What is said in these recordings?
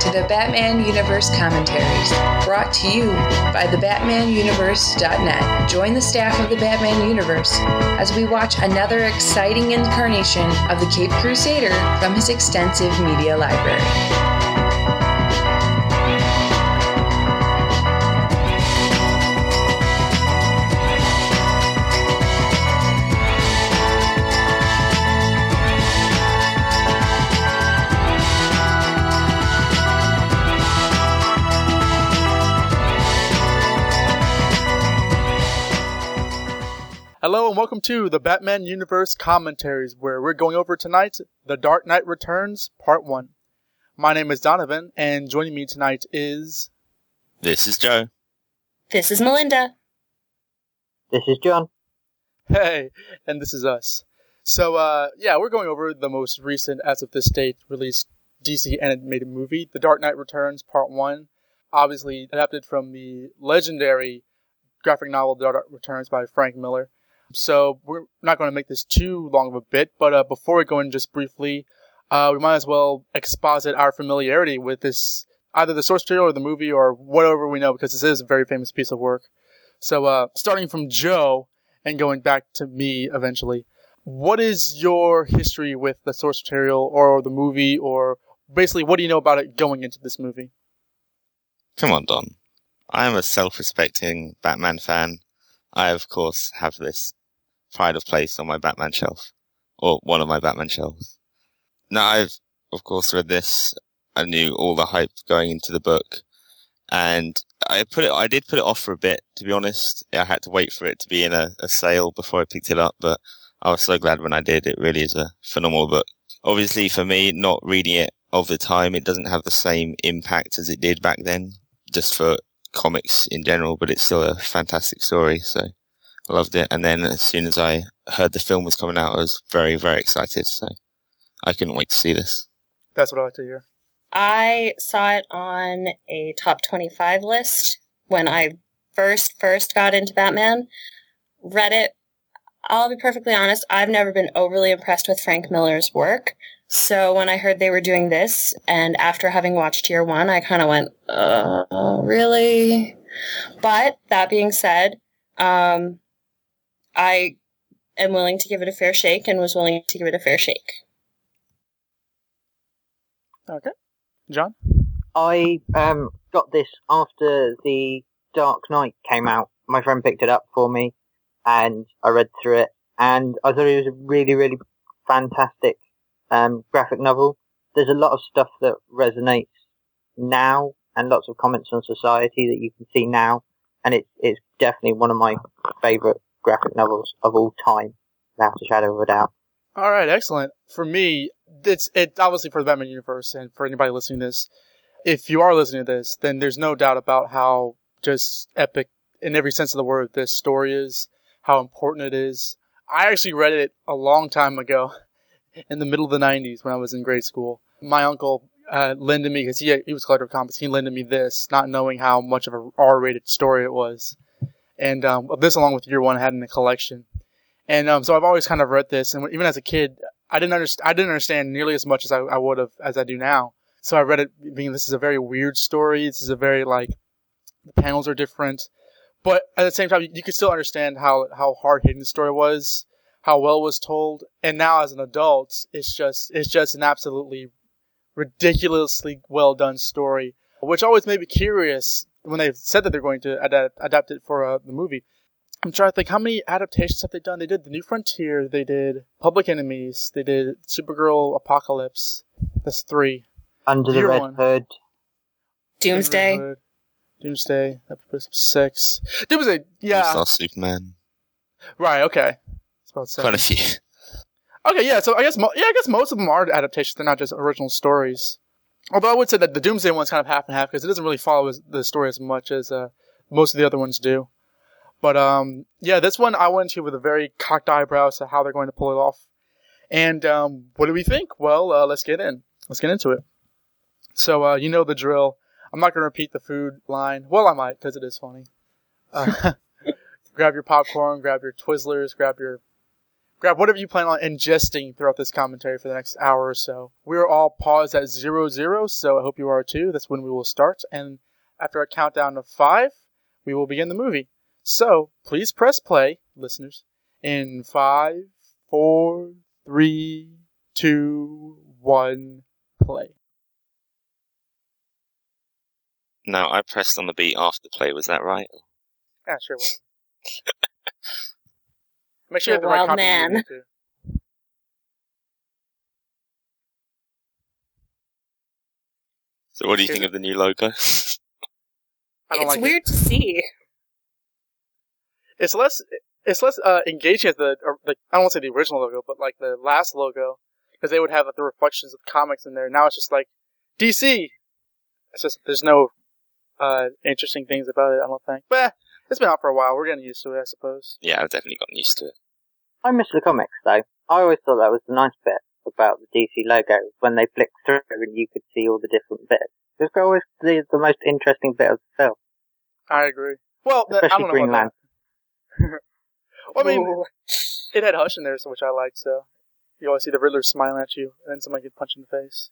to the Batman Universe commentaries, brought to you by thebatmanuniverse.net. Join the staff of the Batman Universe as we watch another exciting incarnation of the Cape Crusader from his extensive media library. Hello and welcome to the Batman Universe commentaries, where we're going over tonight The Dark Knight Returns Part 1. My name is Donovan, and joining me tonight is. This is Joe. This is Melinda. This is Jon. Hey, and this is us. So, uh, yeah, we're going over the most recent, as of this date, released DC animated movie, The Dark Knight Returns Part 1. Obviously, adapted from the legendary graphic novel The Dark Knight Returns by Frank Miller. So we're not going to make this too long of a bit, but uh, before we go in just briefly, uh, we might as well exposit our familiarity with this, either the source material or the movie or whatever we know, because this is a very famous piece of work. So uh, starting from Joe and going back to me eventually, what is your history with the source material or the movie, or basically what do you know about it going into this movie? Come on, Don. I am a self-respecting Batman fan. I, of course, have this pride of place on my Batman shelf, or one of my Batman shelves. Now, I've of course read this. I knew all the hype going into the book, and I put it. I did put it off for a bit, to be honest. I had to wait for it to be in a, a sale before I picked it up, but I was so glad when I did. It really is a phenomenal book. Obviously, for me, not reading it of the time, it doesn't have the same impact as it did back then, just for comics in general, but it's still a fantastic story. So loved it. And then as soon as I heard the film was coming out, I was very, very excited. So I couldn't wait to see this. That's what I like to hear. I saw it on a top 25 list when I first first got into Batman. Read it. I'll be perfectly honest, I've never been overly impressed with Frank Miller's work. So when I heard they were doing this, and after having watched year one, I kind of went, uh, really? But that being said, um, I am willing to give it a fair shake and was willing to give it a fair shake. Okay. Jon? I um, got this after the Dark Knight came out. My friend picked it up for me, and I read through it, and I thought it was a really, really fantastic um, graphic novel. There's a lot of stuff that resonates now, and lots of comments on society that you can see now, and it's it's definitely one of my favourite graphic novels of all time, without a shadow of a doubt. All right, excellent. For me, it's it obviously for the Batman universe, and for anybody listening to this, if you are listening to this, then there's no doubt about how just epic, in every sense of the word, this story is, how important it is. I actually read it a long time ago, in the middle of the '90s when I was in grade school. My uncle uh, lended me because he he was collector of comics. He lended me this, not knowing how much of a R-rated story it was, and um, this along with Year One I had in the collection. And um, so I've always kind of read this, and even as a kid, I didn't understand. I didn't understand nearly as much as I, I would have as I do now. So I read it being this is a very weird story. This is a very like the panels are different, but at the same time, you, you could still understand how how hard hitting the story was, how well it was told. And now as an adult, it's just it's just an absolutely ridiculously well done story, which always made me curious when they said that they're going to adapt, adapt it for uh, the movie. I'm trying to think how many adaptations have they done? They did The New Frontier, they did Public Enemies, they did Supergirl Apocalypse. That's three. Under the Red one. Hood. Doomsday. Hood, Doomsday. That puts up six. Doomsday. Yeah. All-Star Superman. Right. Okay. It's about seven. Quite a few. Okay, yeah. So I guess mo- yeah, I guess most of them are adaptations. They're not just original stories. Although I would say that the Doomsday one's kind of half and half because it doesn't really follow the story as much as uh, most of the other ones do. But um, yeah, this one I went to with a very cocked eyebrow as to how they're going to pull it off. And um, what do we think? Well, uh, let's get in. Let's get into it. So uh, you know the drill. I'm not going to repeat the food line. Well, I might because it is funny. Uh, grab your popcorn, grab your Twizzlers, grab your Grab, what have you plan on ingesting throughout this commentary for the next hour or so? We are all paused at zero zero, so I hope you are too. That's when we will start. And after a countdown of five, we will begin the movie. So please press play, listeners, in five, four, three, two, one, play. No, I pressed on the beat after play. Was that right? Yeah, sure. Well. Make sure you have the You're a right copy man. too. So, what do you think of the new logo? I don't It's like it. weird to see. It's less it's less uh, engaging as the or, like I don't want to say the original logo, but like the last logo because they would have like, the reflections of comics in there. Now it's just like DC. It's just there's no uh, interesting things about it. I don't think. But it's been out for a while. We're getting used to it, I suppose. yeah, I've definitely gotten used to it. I miss the comics though. I always thought that was the nice bit about the DC logo when they flicked through and you could see all the different bits. It was always the, the most interesting bit of the film, I agree. Well, th- I especially don't know Green about Lantern. that. Well, I mean, Ooh. it had Hush in there, which I liked. So you always see the Riddler smiling at you, and then somebody gets punched in the face.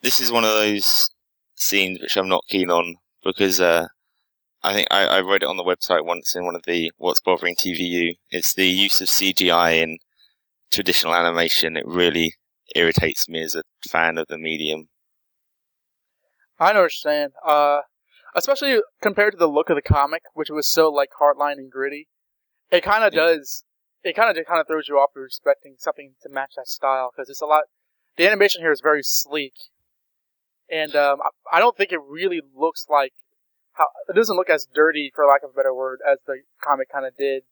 This is one of those scenes which I'm not keen on because uh, I think I, I read it on the website once in one of the What's Bothering TBU. It's the use of CGI in traditional animation. It really irritates me as a fan of the medium. I know what you're saying. Uh, especially compared to the look of the comic, which was so like hardline and gritty. It kind of Yeah. does. It kind of kind of throws you off. You're expecting something to match that style because it's a lot. The animation here is very sleek, and um, I, I don't think it really looks like how it doesn't look as dirty, for lack of a better word, as the comic kind of did.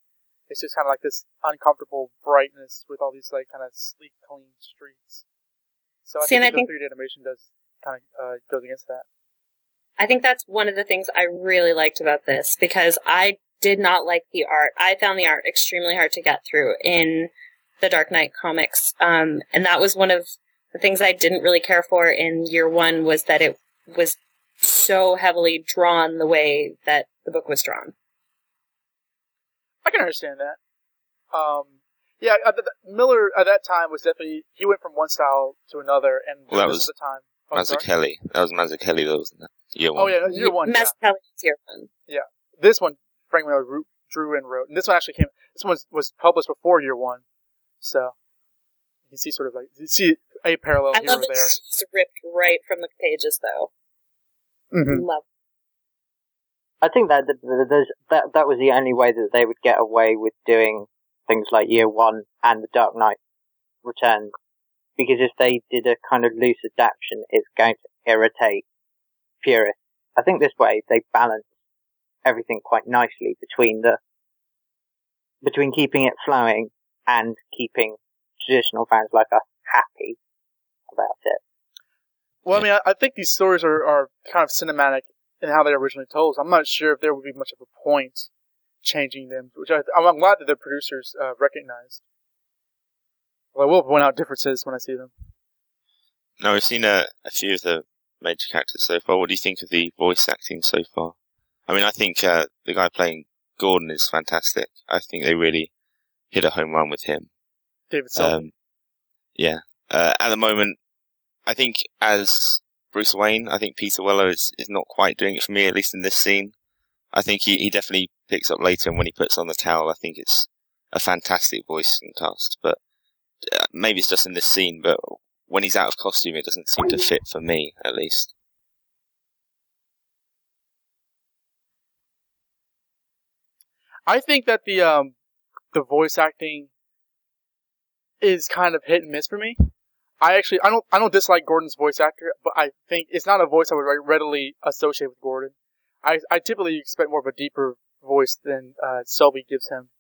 It's just kind of like this uncomfortable brightness with all these like kind of sleek, clean streets. So I See, and I think the 3D animation does kind of uh, goes against that. I think that's one of the things I really liked about this because I did not like the art. I found the art extremely hard to get through in the Dark Knight comics. Um, and that was one of the things I didn't really care for in year one was that it was so heavily drawn the way that the book was drawn. I can understand that. Um, yeah, uh, th- th- Miller at that time was definitely he went from one style to another, and Well, that this was the time. Oh. Mazzucchelli. That was Mazzucchelli, though, wasn't it? Year one. oh yeah, year one. Yeah. Mazzucchelli was year one. Yeah, this one, Frank Miller wrote- drew and wrote, and this one actually came. This one was, was published before year one, so you can see sort of like you see a parallel I here love or that there. she's ripped right from the pages, though. Mm-hmm. I think that that that was the only way that they would get away with doing things like Year One and The Dark Knight Returns, because if they did a kind of loose adaptation, it's going to irritate purists. I think this way they balance everything quite nicely between the between keeping it flowing and keeping traditional fans like us happy about it. Well, I mean, I, I think these stories are, are kind of cinematic in how they're originally told. So I'm not sure if there would be much of a point changing them, which I, I'm glad that the producers uh, recognized. Well, I will point out differences when I see them. Now, we've seen a, a few of the major characters so far. What do you think of the voice acting so far? I mean, I think uh, the guy playing Gordon is fantastic. I think they really hit a home run with him. David Selby. Um, yeah. Uh, at the moment, I think as Bruce Wayne, I think Peter Weller is, is not quite doing it for me, at least in this scene. I think he, he definitely picks up later, and when he puts on the towel, I think it's a fantastic voice and cast. But uh, maybe it's just in this scene, but when he's out of costume, it doesn't seem to fit for me, at least. I think that the um the voice acting is kind of hit and miss for me. I actually I don't I don't dislike Gordon's voice actor, but I think it's not a voice I would readily associate with Gordon. I I typically expect more of a deeper voice than uh, Selby gives him.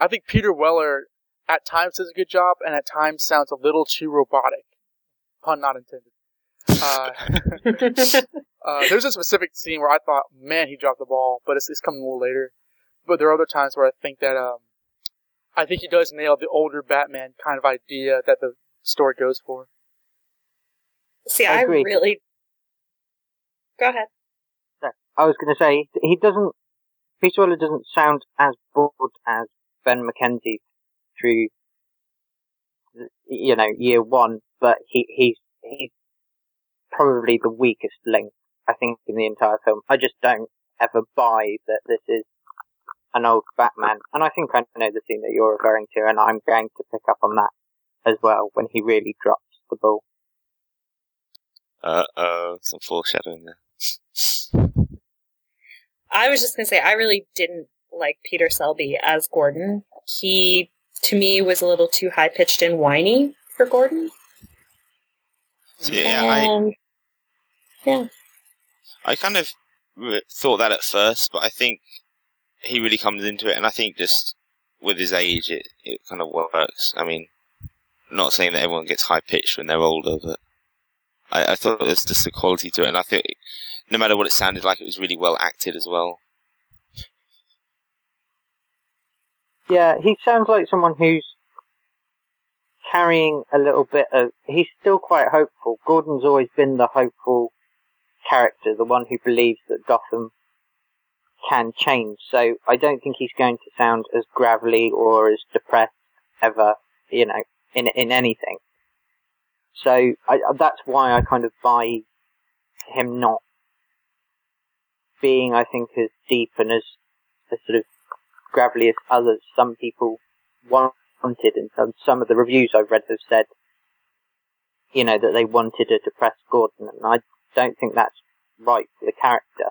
I think Peter Weller at times does a good job, and at times sounds a little too robotic. Pun not intended. Uh, uh, there's a specific scene where I thought, man, he dropped the ball, but it's, it's coming a little later. But there are other times where I think that um, I think he does nail the older Batman kind of idea that the story goes for. See, I I, really. Go ahead. I was going to say he doesn't. Peter Weller doesn't sound as bored as Ben McKenzie through, you know, year one, but he, he's, he's probably the weakest link, I think, in the entire film. I just don't ever buy that this is an old Batman. And I think I know the scene that you're referring to, and I'm going to pick up on that as well when he really drops the ball. Uh oh, some foreshadowing there. I was just gonna say I really didn't like Peter Selby as Gordon. He to me was a little too high pitched and whiny for Gordon. Yeah, I yeah. I kind of thought that at first, but I think he really comes into it, and I think just with his age, it, it kind of works. I mean, not saying that everyone gets high pitched when they're older, but I, I thought there's just a quality to it, and I think no matter what it sounded like, it was really well acted as well. Yeah, he sounds like someone who's carrying a little bit of. He's still quite hopeful. Gordon's always been the hopeful character, the one who believes that Gotham can change. So I don't think he's going to sound as gravelly or as depressed ever, you know, in in anything. So I, that's why I kind of buy him not being, I think, as deep and as, as sort of gravelly as others some people wanted, and some, some of the reviews I've read have said, you know, that they wanted a depressed Gordon, and I don't think that's right for the character.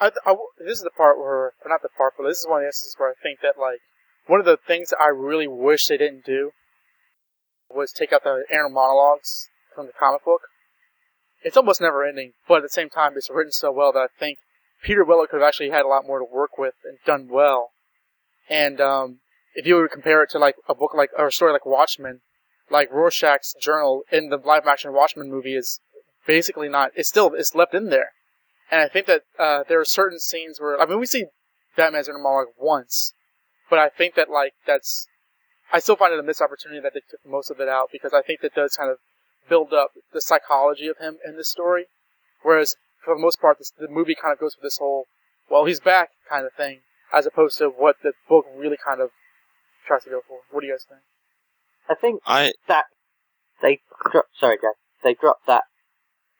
I, I, this is the part where, or not the part, but this is one of the instances where I think that like one of the things I really wish they didn't do was take out the inner monologues from the comic book. It's almost never ending, but at the same time, it's written so well that I think Peter Weller could have actually had a lot more to work with and done well. And um, if you were to compare it to like a book like or a story like Watchmen, like Rorschach's journal in the live action Watchmen movie is basically not. It's still it's left in there. And I think that uh, there are certain scenes where I mean we see Batman's inner monologue once, but I think that like that's I still find it a missed opportunity that they took most of it out because I think that does kind of build up the psychology of him in this story, whereas for the most part this, the movie kind of goes for this whole well he's back kind of thing as opposed to what the book really kind of tries to go for. What do you guys think? I think I that they dropped, sorry, Jeff, they dropped that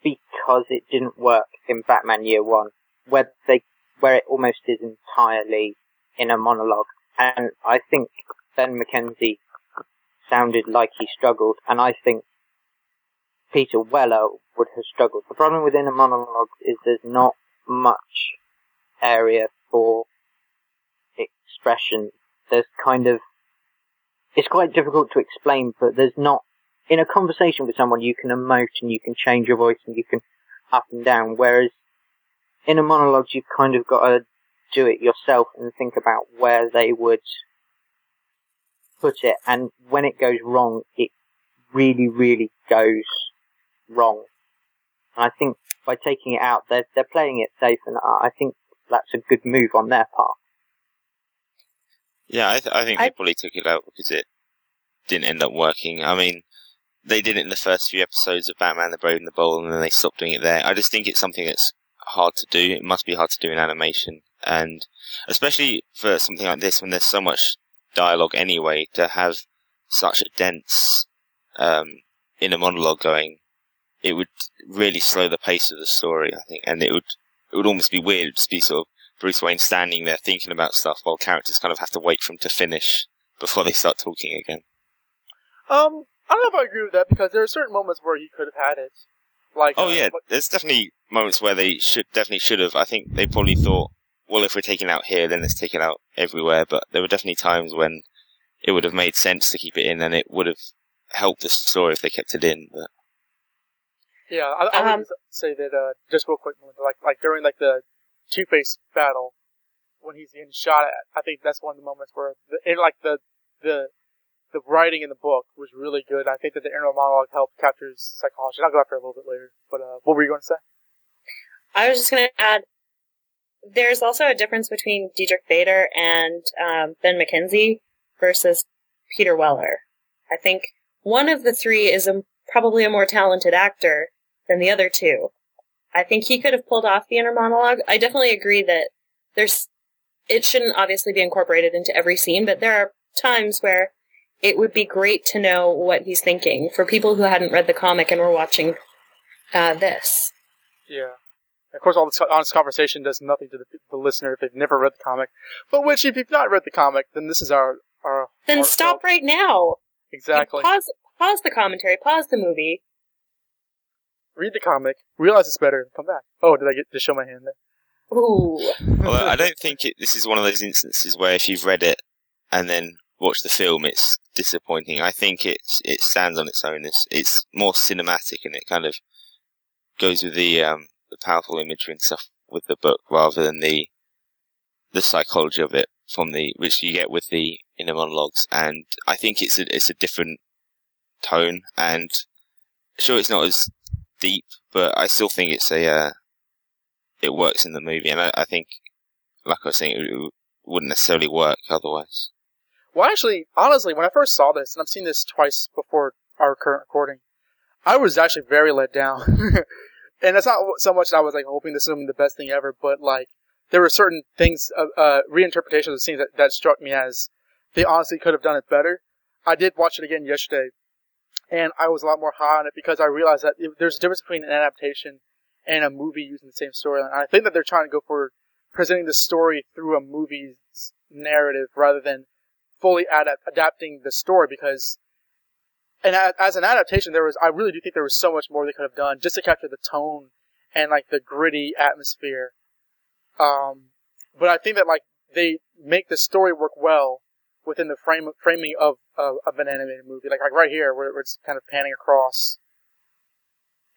because it didn't work in Batman Year One, where they where it almost is entirely in a monologue, and I think Ben McKenzie sounded like he struggled, and I think Peter Weller would have struggled. The problem within a monologue is there's not much area for expression. There's kind of it's quite difficult to explain, but there's not in a conversation with someone you can emote and you can change your voice and you can up and down. Whereas in a monologue, you've kind of got to do it yourself and think about where they would put it. And when it goes wrong, it really, really goes wrong. And I think by taking it out, they're they're playing it safe, and I I think that's a good move on their part. Yeah, I, th- I think I- they probably took it out because it didn't end up working. I mean, they did it in the first few episodes of Batman: The Brave and the Bold, and then they stopped doing it there. I just think it's something that's hard to do. It must be hard to do in animation, and especially for something like this when there's so much dialogue anyway, to have such a dense um, inner monologue going, it would really slow the pace of the story. I think, and it would it would almost be weird. It'd just be sort of Bruce Wayne standing there thinking about stuff while characters kind of have to wait for him to finish before they start talking again. Um, I don't know if I agree with that because there are certain moments where he could have had it. Like Oh uh, yeah, like- there's definitely moments where they should definitely should have. I think they probably thought, well, if we're taking it out here, then let's take it out everywhere. But there were definitely times when it would have made sense to keep it in, and it would have helped the story if they kept it in. But Yeah, I, I Um, would say that uh, just real quick, like like during like the Two Face battle when he's getting shot at, I think that's one of the moments where the and, like the the the writing in the book was really good. I think that the inner monologue helped capture his psychology. I'll go after it a little bit later. But uh, what were you going to say? I was just going to add there's also a difference between Diedrich Bader and um, Ben McKenzie versus Peter Weller. I think one of the three is a, probably a more talented actor than the other two. I think he could have pulled off the inner monologue. I definitely agree that there's it shouldn't obviously be incorporated into every scene, but there are times where it would be great to know what he's thinking for people who hadn't read the comic and were watching uh, this. Yeah. Of course, all this honest conversation does nothing to the, the, listener if they've never read the comic. But which, if you've not read the comic, then this is our our. Then stop right now. Exactly. pause pause the commentary. Pause the movie. Read the comic. Realize it's better. Come back. Oh, did I get to show my hand there? Ooh. Although I don't think it, this is one of those instances where if you've read it and then watch the film, it's disappointing. I think it's it stands on its own. It's it's more cinematic and it kind of goes with the um, the powerful imagery and stuff with the book rather than the the psychology of it from the which you get with the inner monologues. And I think it's a it's a different tone and sure it's not as deep, but I still think it's a uh, it works in the movie, and I, I think, like I was saying, it, it wouldn't necessarily work otherwise. Well, actually, honestly, when I first saw this, and I've seen this twice before our current recording, I was actually very let down. and it's not so much that I was like hoping this was the best thing ever, but like there were certain things, uh, uh, reinterpretations of scenes that, that struck me as they honestly could have done it better. I did watch it again yesterday, and I was a lot more high on it because I realized that there's a difference between an adaptation and a movie using the same storyline. I think that they're trying to go for presenting the story through a movie's narrative rather than fully adapt- adapting the story because and as an adaptation there was I really do think there was so much more they could have done just to capture the tone and like the gritty atmosphere. Um but I think that like they make the story work well within the frame framing of, of, of an animated movie. Like like right here where, where it's kind of panning across.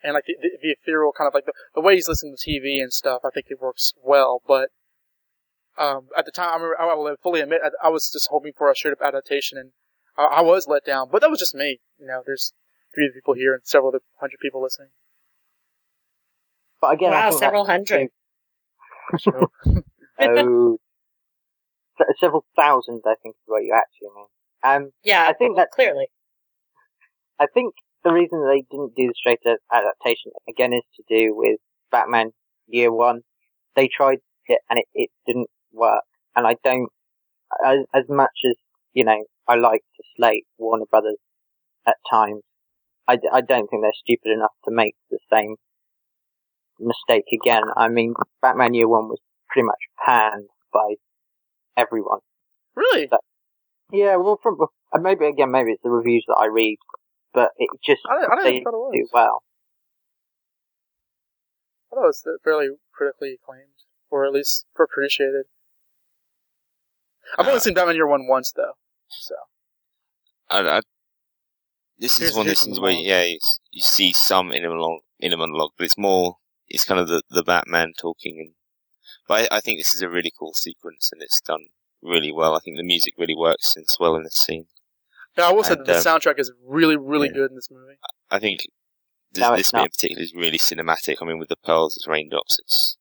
And like the, the, the ethereal kind of like the, the way he's listening to TV and stuff, I think it works well. But um, at the time, I, remember, I will fully admit, I, I, was just hoping for a straight up adaptation, and I, I, was let down. But that was just me. You know, there's three people here and several other hundred people listening. But again, wow, several hundred. oh, several thousand, I think, is what you actually mean. Um, yeah, I think that clearly. I think the reason they didn't do the straight adaptation again is to do with Batman Year One. They tried it and it, it didn't work. And I don't, as, as much as you know, I like to slate Warner Brothers at times. I, I don't think they're stupid enough to make the same mistake again. I mean, Batman Year One was pretty much panned by everyone. Really? Yeah, well, from maybe again, maybe it's the reviews that I read but it just I I they do well. I thought it was fairly critically acclaimed, or at least appreciated. I've uh, only seen Batman Year One once though, so. I, I, this is one of those things where yeah, you, you, see some inner monologue, inner monologue, but it's more it's kind of the, the Batman talking, and but I, I think this is a really cool sequence, and it's done really well. I think the music really works as well in this scene. Yeah, I will say that the um, soundtrack is really, really yeah. good in this movie. I think this, no, this bit in particular is really cinematic. I mean, with the pearls it's raindrops, it's.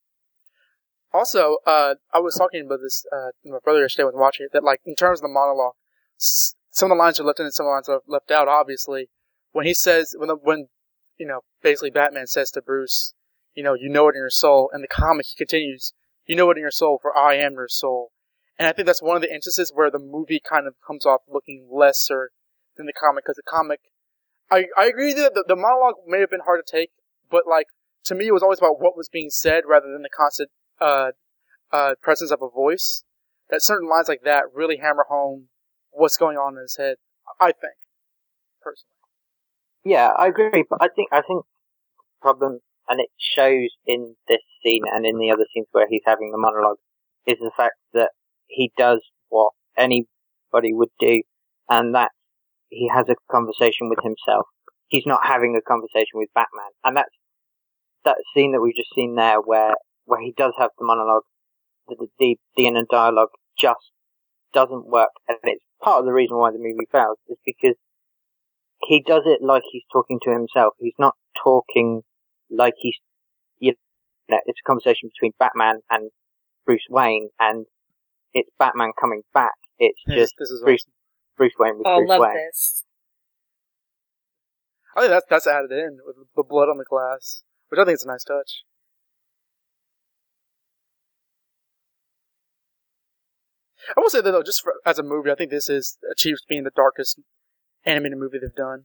Also, uh, I was talking about this, uh, my brother yesterday was watching it, that like, in terms of the monologue, some of the lines are left in and some of the lines are left out, obviously. When he says, when the, when, you know, basically Batman says to Bruce, you know, you know it in your soul, and the comic, he continues, you know it in your soul, for I am your soul. And I think that's one of the instances where the movie kind of comes off looking lesser than the comic, because the comic, I, I agree that the, the monologue may have been hard to take, but like, to me it was always about what was being said rather than the constant, uh, uh, presence of a voice. That certain lines like that really hammer home what's going on in his head, I think, personally. Yeah, I agree, but I think, I think problem, and it shows in this scene and in the other scenes where he's having the monologue, is the fact that he does what anybody would do, and that he has a conversation with himself. He's not having a conversation with Batman, and that's that scene that we've just seen there, where where he does have the monologue, the the, the inner dialogue just doesn't work, and it's part of the reason why the movie fails is because he does it like he's talking to himself. He's not talking like he's you know, it's a conversation between Batman and Bruce Wayne, and it's Batman coming back. It's yes, just Bruce, awesome. Bruce Wayne with oh, Bruce love Wayne. This. I think that's that's added in with the blood on the glass, which I think is a nice touch. I will say that though, just for, as a movie, I think this is achieves being the darkest animated movie they've done.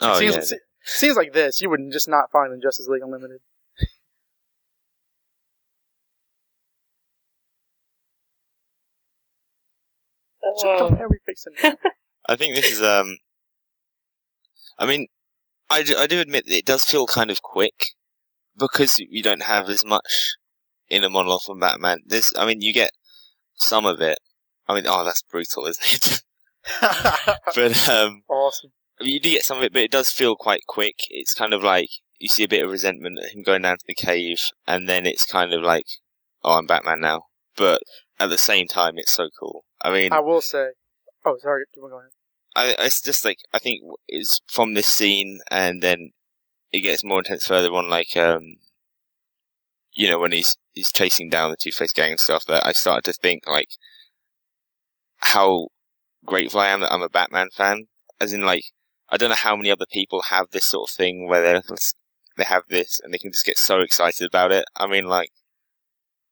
Oh seems, yeah, se- Scenes like this, you would just not find in Justice League Unlimited. Shut Oh. the hell are we fixing now? I think this is um. I mean, I do, I do admit that it does feel kind of quick because you don't have as much in a monologue from Batman. This, I mean, you get some of it. I mean, oh, that's brutal, isn't it? but um, awesome. I mean, you do get some of it, but it does feel quite quick. It's kind of like you see a bit of resentment at him going down to the cave, and then it's kind of like, oh, I'm Batman now. But at the same time, it's so cool. I mean, I will say. Oh, sorry. Keep on going. I, it's just like I think it's from this scene, and then it gets more intense further on. Like, um, you know, when he's he's chasing down the Two Face gang and stuff. That I started to think like how grateful I am that I'm a Batman fan. As in, like, I don't know how many other people have this sort of thing where they they have this and they can just get so excited about it. I mean, like,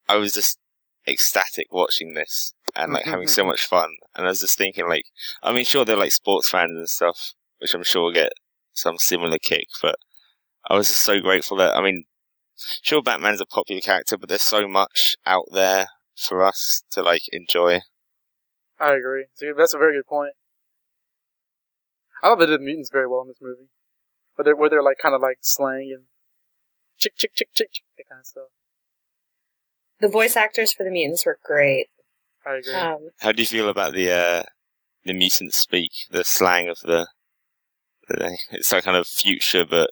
I was just ecstatic watching this and like having so mm-hmm. much fun. And I was just thinking, like, I mean, sure, they're like sports fans and stuff, which I'm sure will get some similar kick, but I was just so grateful that, I mean, sure, Batman's a popular character, but there's so much out there for us to like enjoy. I agree. So that's a very good point. I thought they did mutants very well in this movie, but they're, where they're like kind of like slang and chick chick chick chick chick that kind of stuff. The voice actors for the mutants were great. I agree. Um, How do you feel about the uh, the mutant speak, the slang of the, the it's like kind of future but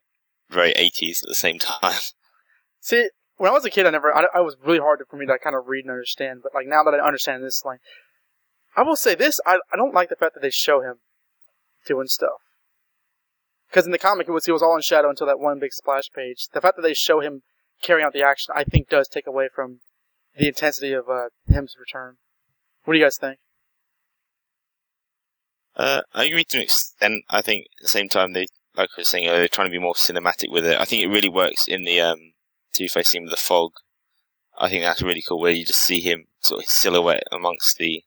very 80s at the same time. See, when I was a kid, I never, I, I was really hard for me to kind of read and understand. But like now that I understand this slang, I will say this: I, I don't like the fact that they show him doing stuff. Because in the comic, it was he was all in shadow until that one big splash page. The fact that they show him carrying out the action, I think, does take away from the intensity of uh, him's return. What do you guys think? Uh, I agree to an extent. I think at the same time they, like I was saying, they're trying to be more cinematic with it. I think it really works in the um, Two-Face scene with the fog. I think that's really cool, where you just see him sort of silhouette amongst the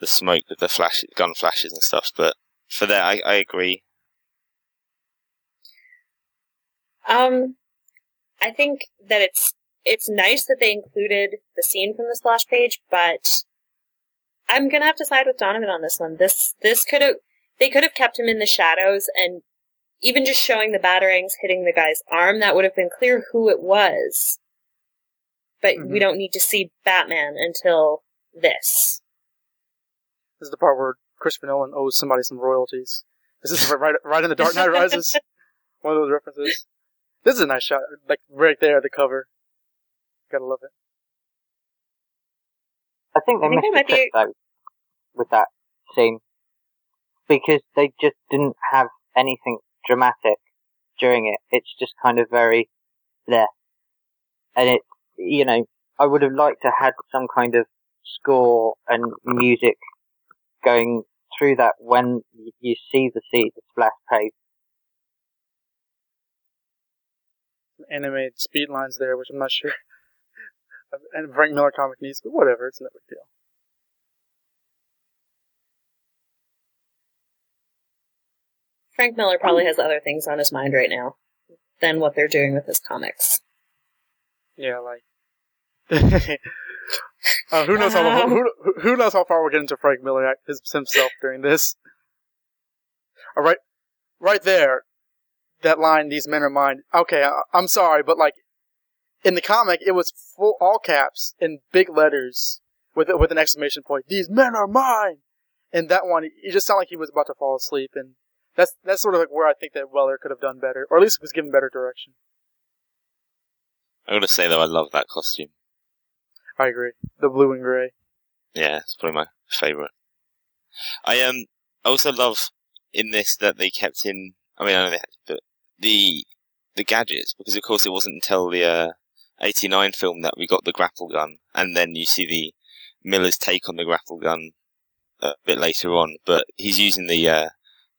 the smoke with the flash, gun flashes and stuff. But for that, I, I agree. um, I think that it's it's nice that they included the scene from the splash page, but I'm gonna have to side with Donovan on this one. This this could have they could have kept him in the shadows and even just showing the batarangs hitting the guy's arm, that would have been clear who it was. But we Mhm. don't need to see Batman until this. This is the part where Christopher Nolan owes somebody some royalties. This is right, right in the Dark Knight Rises. One of those references. This is a nice shot, like right there, at the cover. Gotta love it. I think they I think missed it a might be- trick though with that scene because they just didn't have anything dramatic during it. It's just kind of very there, and it you know I would have liked to had some kind of score and music going through that when you see the sea, the splash page. Animated speed lines there, which I'm not sure. and Frank Miller comic needs, but whatever, it's no big deal. Frank Miller probably has other things on his mind right now than what they're doing with his comics. Yeah, like. uh, who knows how who, who, who knows how far we'll get into Frank Miller act- his, himself during this? All right, right there, that line. These men are mine. Okay, I, I'm sorry, but like in the comic, it was full all caps in big letters with with an exclamation point. These men are mine. And that one, he just sounded like he was about to fall asleep, and that's that's sort of like where I think that Weller could have done better, or at least was given better direction. I'm gonna say though, I love that costume. I agree. The blue and gray. Yeah, it's probably my favourite. I um I also love in this that they kept in. I mean, I know they had, but the the gadgets because of course it wasn't until the uh, '89 film that we got the grapple gun, and then you see the Miller's take on the grapple gun a bit later on. But he's using the uh,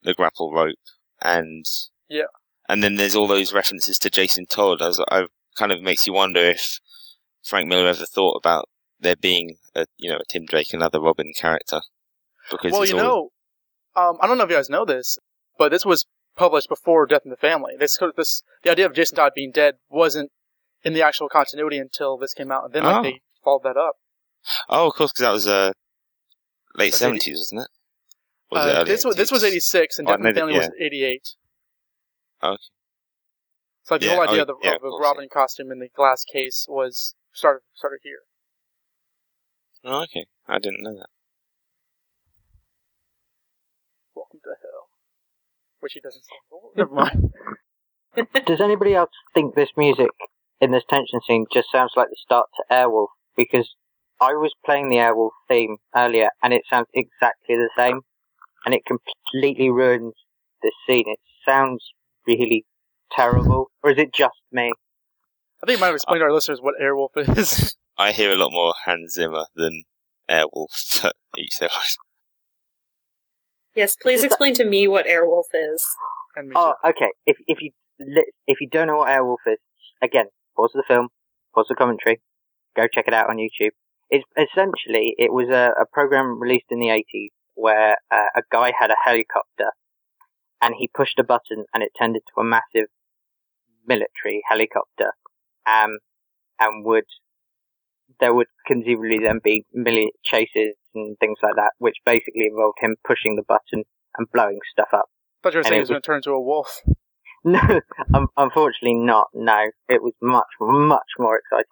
the grapple rope, and Yeah. and then there's all those references to Jason Todd. I was, I kind of makes you wonder if Frank Miller ever thought about there being a you know a Tim Drake another Robin character because well, you all- know, um, I don't know if you guys know this, but this was published before Death in the Family. This, this, the idea of Jason Todd being dead wasn't in the actual continuity until this came out, and then like Oh. they followed that up. oh of course because that was uh, late seventies wasn't it? Or was Uh, this was this was eighty six, and Oh, Death in the maybe- Family was eighty eight. Okay. So like, the Yeah, whole idea oh, of the, yeah, of of the Robin costume in the glass case was started started here. Oh, okay, I didn't know that. Welcome to hell, which he doesn't say. Oh, never mind. Does anybody else think this music in this tension scene just sounds like the start to Airwolf? Because I was playing the Airwolf theme earlier and it sounds exactly the same and it completely ruins the scene. It sounds really terrible. Or is it just me? I think you might have explained to our listeners what Airwolf is. I hear a lot more Hans Zimmer than Airwolf to each their own. Yes, please explain to me what Airwolf is. Oh, okay. If if you if you don't know what Airwolf is, again, pause the film, pause the commentary, go check it out on YouTube. It's essentially it was a, a program released in the 80s where uh, a guy had a helicopter and he pushed a button and it turned into a massive military helicopter, um, and would there would conceivably then be milli chases and things like that, which basically involved him pushing the button and blowing stuff up. Thought you were saying he it was going to turn into a wolf. No, um, unfortunately not. No, it was much, much more exciting.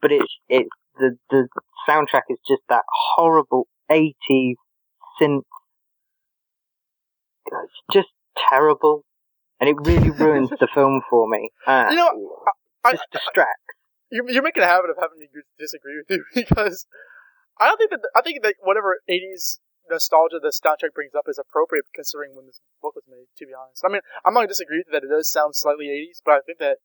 But it's it's the the soundtrack is just that horrible '80s synth. It's just terrible, and it really ruins the film for me. Uh, You know, I, just distracts. you're, you're making a habit of having me disagree with you because I don't think that I think that whatever '80s nostalgia the soundtrack brings up is appropriate considering when this book was made. To be honest, I mean I'm not going to disagree with that it does sound slightly '80s, but I think that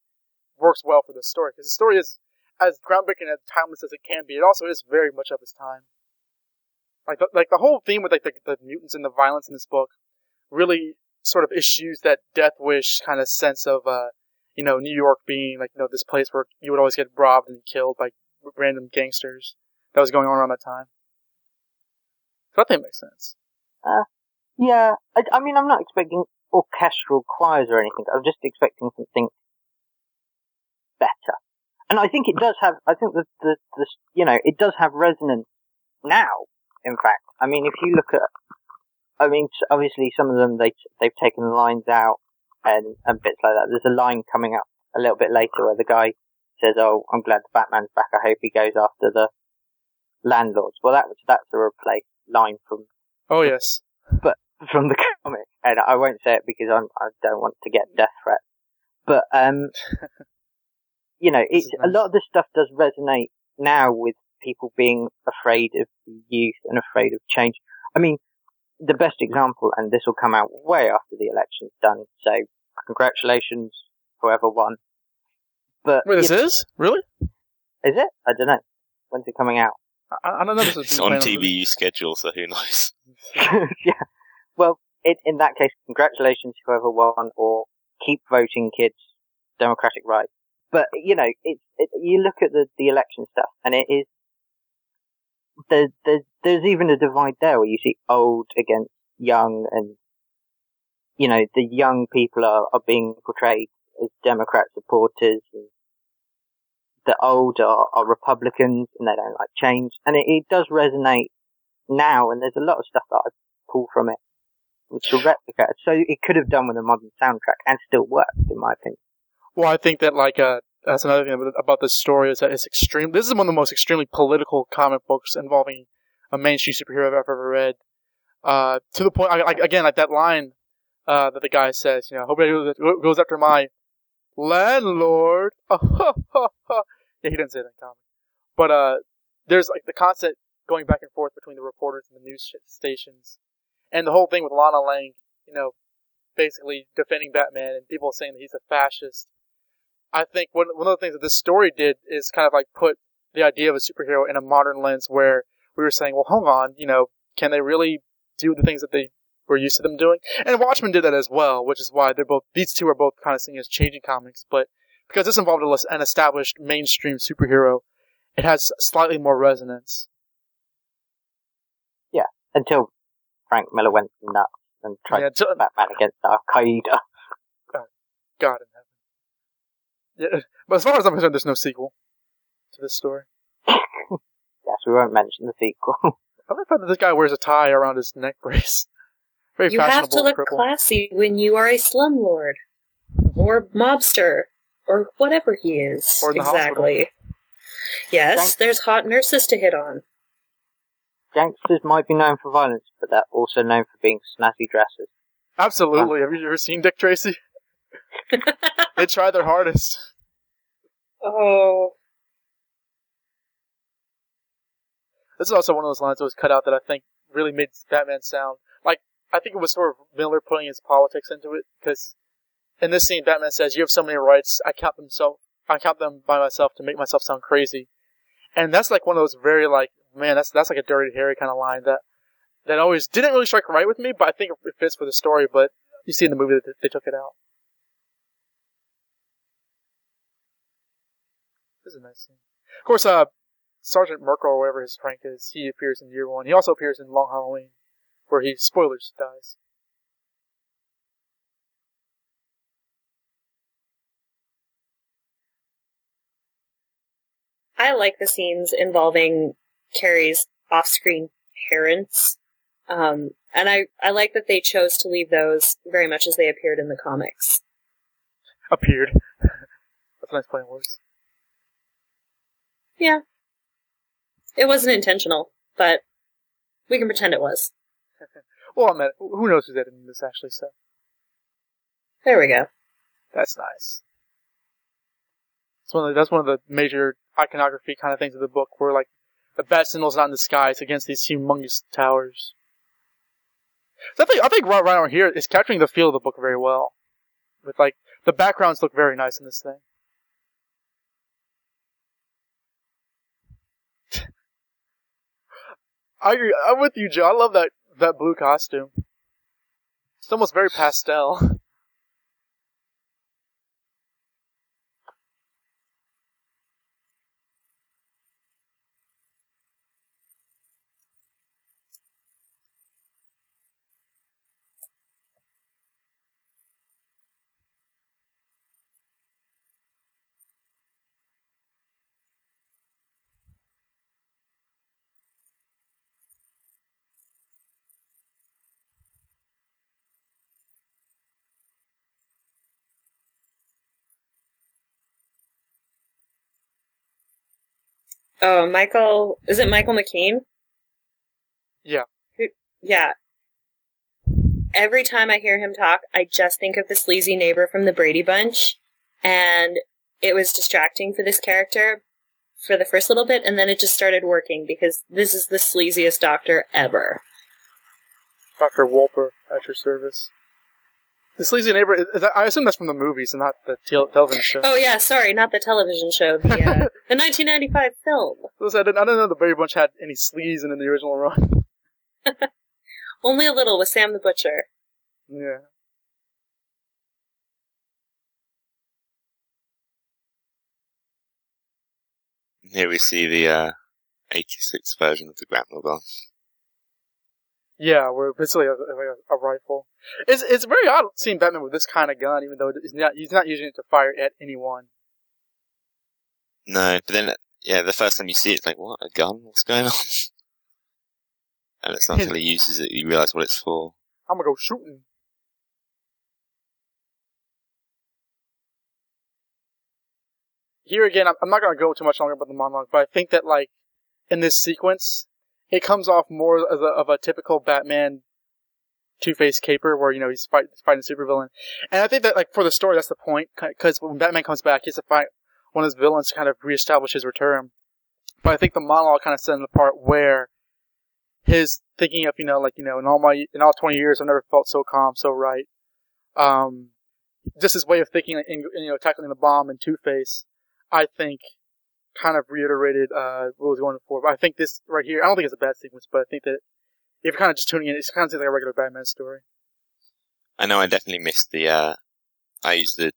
works well for the story because the story is as groundbreaking and timeless as it can be. It also is very much of its time. Like the, like the whole theme with like the, the mutants and the violence in this book really sort of issues that death wish kind of sense of uh you know New York being like you know this place where you would always get robbed and killed by random gangsters that was going on around that time. So I think it makes sense. Uh, yeah, I, I mean, I'm not expecting orchestral choirs or anything. I'm just expecting something better. And I think it does have. I think that the, the you know it does have resonance now. In fact, I mean, if you look at, I mean, obviously some of them they they've taken lines out and and bits like that. There's a line coming up a little bit later where the guy says, "Oh, I'm glad the Batman's back. I hope he goes after the landlords." Well, that was that's a replace line from Oh yes, But from the comic, and I won't say it because I'm I don't want to get death threats. But um, you know, it's a lot of this stuff does resonate now with people being afraid of youth and afraid of change. I mean, the best example, and this will come out way after the election's done. So congratulations, whoever won. But wait, this you is really? is it? I don't know. When's it coming out? I, I don't know. This is It's on TBU schedule, so who knows? yeah. Well, in, in that case, congratulations whoever won, or keep voting, kids. Democratic right. But you know, it's it, you look at the the election stuff, and it is there, there's there's even a divide there where you see old against young, and you know the young people are are being portrayed as Democrat supporters, and the old are, are Republicans, and they don't like change, and it, it does resonate now, and there's a lot of stuff that I pull from it, which will replicate. So it could have done with a modern soundtrack and still worked, in my opinion. Well, I think that like uh, that's another thing about- this story is that it's extreme. This is one of the most extremely political comic books involving a mainstream superhero I've ever read. Uh, to the point, again, like that line uh, that the guy says, you know, hope goes- goes after my landlord. yeah, he didn't say that in comic, but uh, there's like the constant going back and forth between the reporters and the news stations, and the whole thing with Lana Lang, you know, basically defending Batman and people saying that he's a fascist. I think one one of the things that this story did is kind of like put the idea of a superhero in a modern lens where we were saying, well, hold on, you know, can they really do the things that they were used to them doing? And Watchmen did that as well, which is why they're both these two are both kind of seen as changing comics, but because this involved a- an established mainstream superhero, it has slightly more resonance. Yeah, until Frank Miller went nuts and tried Yeah, to Batman against Al Qaeda. God in heaven. Yeah, but as far as I'm concerned, there's no sequel to this story. Yes, we won't mention the sequel. I like the fact that this guy wears a tie around his neck brace. Very You have to look cripple. classy when you are a slumlord or mobster or whatever he is. Or in the exactly. Yes, Thank- there's hot nurses to hit on. Gangsters might be known for violence, but they're also known for being snazzy dressers. Absolutely. Have you ever seen Dick Tracy? they try their hardest. Oh, This is also one of those lines that was cut out that I think really made Batman sound like I think it was sort of Miller putting his politics into it because in this scene Batman says, "You have so many rights. I count them so I count them by myself to make myself sound crazy," and that's like one of those very like man that's that's like a dirty Harry kind of line that that always didn't really strike right with me, but I think it fits for the story. But you see in the movie that they took it out. This is a nice scene. Of course, uh, Sergeant Merkel or whatever his rank is, he appears in year one. He also appears in Long Halloween, where he spoilers dies. I like the scenes involving Carrie's off-screen parents, um, and I I like that they chose to leave those very much as they appeared in the comics. Appeared. That's a nice play on words. Yeah, it wasn't intentional, but we can pretend it was. Well, I mean, who knows who's editing this actually? So There we go. that's nice. It's one of the, that's one of the major iconography kind of things of the book, where like the bat symbol's not in the sky; it's against these humongous towers. So I think I think right, right over here is capturing the feel of the book very well. With like the backgrounds look very nice in this thing. I agree. I'm with you, Joe. I love that that blue costume. It's almost very pastel. Oh, Michael, is it Michael McKean? Yeah. Yeah. Every time I hear him talk, I just think of the sleazy neighbor from the Brady Bunch, and it was distracting for this character for the first little bit, and then it just started working because this is the sleaziest doctor ever. Dr. Wolper at your service. The sleazy neighbor. is- is- I assume that's from the movies and not the tel- television show. Oh yeah, sorry, not the television show, the uh, the 1995 film. Listen, I didn't, I didn't know the Brady Bunch had any sleaze in the original run. Only a little with Sam the Butcher. yeah. Here we see the uh, 86 version of the grapnel gun. Yeah, where basically a, like a, a rifle. It's it's very odd seeing Batman with this kind of gun, even though he's not he's not using it to fire at anyone. No, but then, yeah, the first time you see it, it's like, what, a gun? What's going on? And it's not until he uses it you realise what it's for. I'm gonna go shooting. Here again, I'm, I'm not gonna go too much longer about the monologue, but I think that like in this sequence, it comes off more as a, of a typical Batman Two-Face caper, where you know he's, fight, fighting a supervillain, and I think that like for the story, that's the point, because when Batman comes back, he has to fight one of his villains to kind of reestablish his return. But I think the monologue kind of set him apart where his thinking of you know like you know in all my in all 20 years I've never felt so calm, so right. Um, just his way of thinking and you know tackling the bomb and Two Face, I think, kind of reiterated uh, what was going for. But I think this right here, I don't think it's a bad sequence, but I think that if you're kind of just tuning in, it kind of seems like a regular Batman story. I know I definitely missed the, uh, I used the,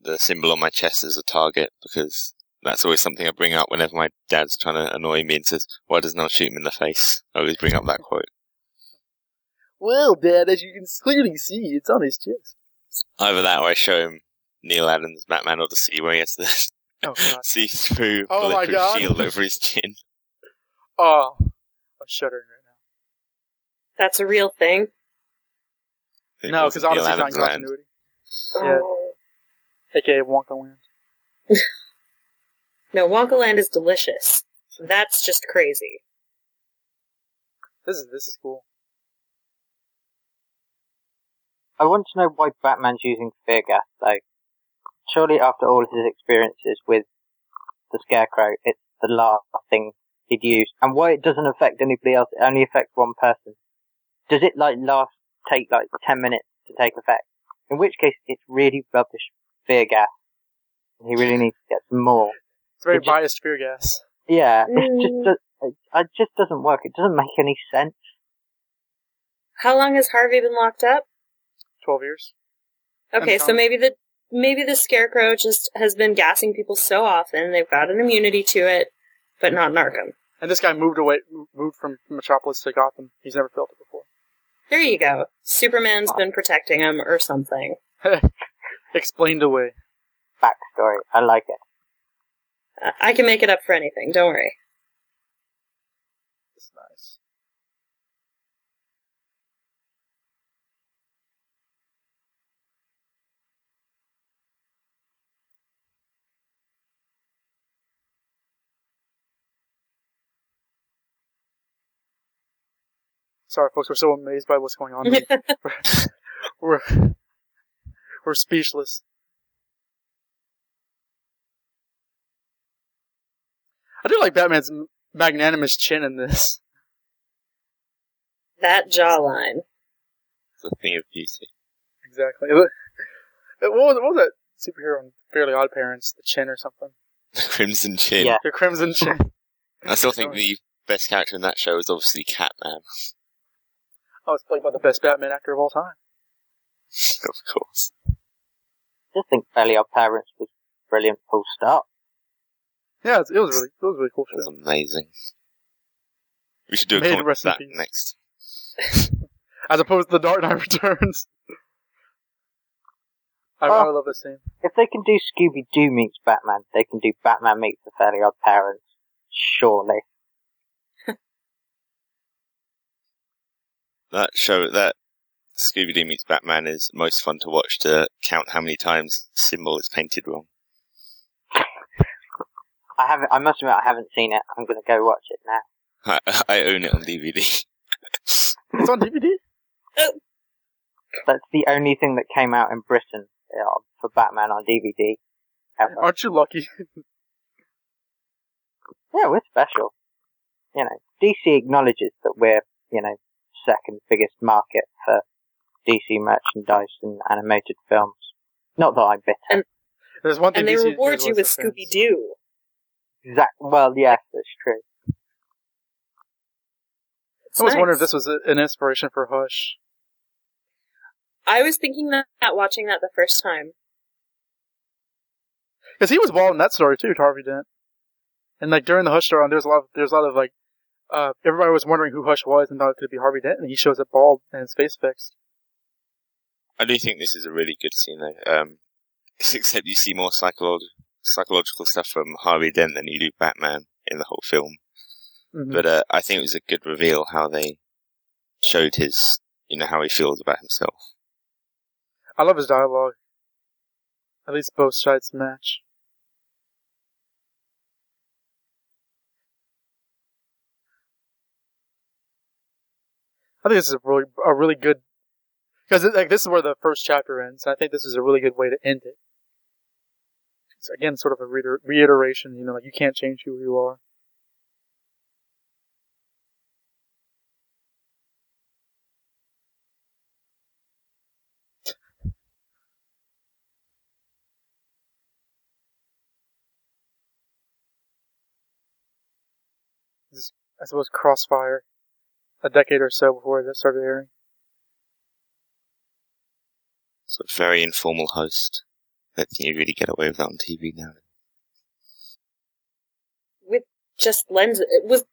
the symbol on my chest as a target because That's always something I bring up whenever my dad's trying to annoy me and says, "Why doesn't I shoot him in the face?" I always bring up that quote. Well, Dad, as you can clearly see, it's on his chest. Either that, or I show him Neal Adams' Batman Odyssey, where he has the Oh God. see-through Oh, bulletproof shield over his chin. Oh, I'm shuddering right now. That's a real thing. It. No, because Neal honestly, not in Adams' land. continuity. Yeah. AKA Wonka Land. No, Wonka Land is delicious. That's just crazy. This is this is cool. I want to know why Batman's using fear gas, though. Surely, after all his experiences with the Scarecrow, it's the last thing he'd use. And why it doesn't affect anybody else, it only affects one person. Does it, like, last, take, like, 10 minutes to take effect? In which case, it's really rubbish fear gas. He really needs to get some more. It's very It just- biased fear gas. Yeah, it just, Mm. does, it, it just doesn't work. It doesn't make any sense. How long has Harvey been locked up? Twelve years. Okay, so maybe the maybe the scarecrow just has been gassing people so often they've got an immunity to it, but not Narcum. And this guy moved away, moved from Metropolis to Gotham. He's never felt it before. There you go. Superman's been protecting him or something. Explained away. Backstory. I like it. Uh, I can make it up for anything. Don't worry. It's nice. Sorry, folks. We're so amazed by what's going on. we're we're speechless. I do like Batman's magnanimous chin in this. that jawline. It's a thing of beauty. Exactly. What was, what was that superhero in Fairly Odd Parents? The chin or something? The Crimson Chin. Yeah. The Crimson Chin. I still think the best character in that show is obviously Catman. Oh, it's played by the best Batman actor of all time. of course. just think Fairly Odd Parents was brilliant full stop. Yeah, it was really, it was really cool That was show. amazing. We should do a May it comment rest in that peace. next. As opposed to The Dark Knight Returns. I, I Oh. love this scene. If they can do Scooby Doo meets Batman, they can do Batman meets the Fairly Odd Parents. Surely. That show, that Scooby Doo meets Batman is most fun to watch to count how many times the symbol is painted wrong. I haven't. I must admit, I haven't seen it. I'm going to go watch it now. I, I own it on DVD. It's on DVD? That's the only thing that came out in Britain uh, for Batman on DVD. Ever. Aren't you lucky? Yeah, we're special. You know, DC acknowledges that we're, you know, second biggest market for DC merchandise and animated films. Not that I'm bitter. And- There's one thing And they DC reward you with. Scooby Doo. Exact. Well, yes, that's true. I was wondering if this was a- an inspiration for Hush. I was thinking that watching that the first time. Because he was wild in that story too, Harvey Dent. And like during the Hush story, there's a lot of there's a lot of like uh everybody was wondering who Hush was and thought it could be Harvey Dent, and he shows up bald and his face fixed. I do think this is a really good scene though. Um, except you see more psycholo- psychological stuff from Harvey Dent than you do Batman in the whole film. Mhm. But uh, I think it was a good reveal how they showed his, you know, how he feels about himself. I love his dialogue. At least both sides match. I think this is a really a really good because like this is where the first chapter ends. And I think this is a really good way to end it. It's again sort of a reiter- reiteration. You know, like you can't change who you are. I suppose, Crossfire, a decade or so before that started airing. It's a very informal host. I don't think you really get away with that on TV now. With just lends it was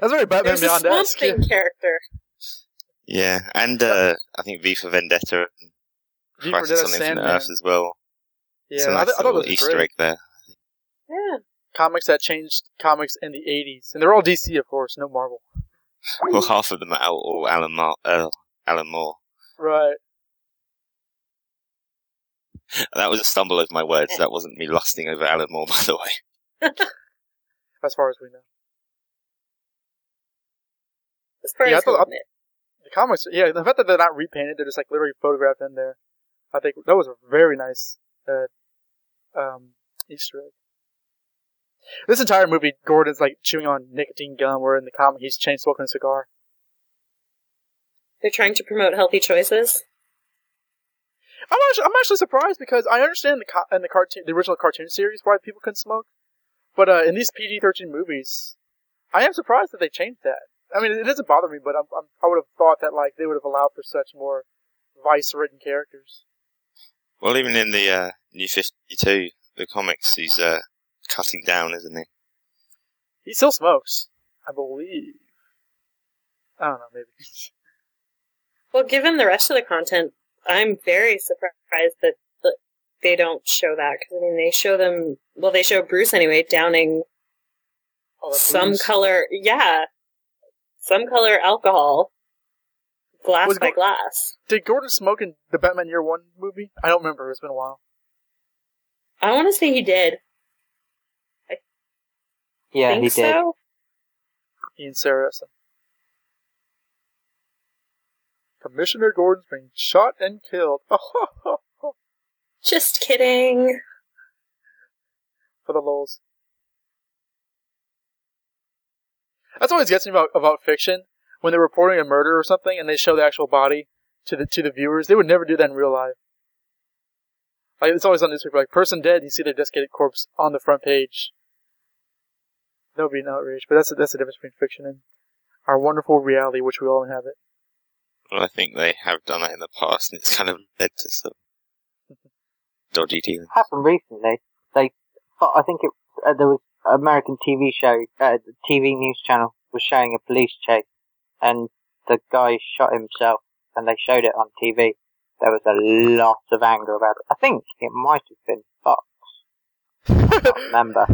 That's very Batman there's a Beyond Swamp esque. Thing character. Yeah, and uh, I think V for Vendetta and V Crisis Vendetta, on Infinite Sandman. Earth as well. it's Yeah, a I, nice th- I thought little it was Easter great. egg there. Yeah. Comics that changed comics in the '80s, and they're all DC, of course, no Marvel. Well, half of them are all, all Alan, Mar- uh, Alan Moore. Right. That was a stumble over my words. That wasn't me lusting over Alan Moore, by the way. As far as we know, As far Yeah, I as thought- who admit. the comics. Yeah, the fact that they're not repainted, they're just like literally photographed in there. I think that was a very nice uh, um, Easter egg. This entire movie, Gordon's like chewing on nicotine gum, where in the comic he's chain smoking a cigar. They're trying to promote healthy choices. I'm actually, I'm actually surprised because I understand the co- in the cartoon, the original cartoon series, why people couldn't smoke, but uh, in these PG-13 movies, I am surprised that they changed that. I mean, it doesn't bother me, but I'm, I'm, I would have thought that like they would have allowed for such more vice-ridden characters. Well, even in the uh, New 52, the comics, he's uh, cutting down, isn't he? He still smokes, I believe. I don't know, maybe. Well, given the rest of the content, I'm very surprised that that they don't show that. Because, I mean, they show them, well, they show Bruce anyway, downing Oh, some blues. color, yeah, some color alcohol, glass Was by Gor- glass. Did Gordon smoke in the Batman Year One movie? I don't remember. It's been a while. I want to say he did. Yeah, think he did. so. Ian Saracen. Commissioner Gordon's been shot and killed. Just kidding. for the lulz. That's always gets me about, about fiction. When they're reporting a murder or something and they show the actual body to the to the viewers, they would never do that in real life. Like it's always on newspaper, like person dead, you see their desiccated corpse on the front page. That would be an outrage, but that's the, that's the difference between fiction and our wonderful reality, which we all inhabit. Well, I think they have done that in the past, and it's kind of led to some dodgy dealings. happened recently. They, I think it, uh, there was an American TV show, uh, the TV news channel was showing a police chase, and the guy shot himself, and they showed it on TV. There was a lot of anger about it. I think it might have been Fox. I can't remember.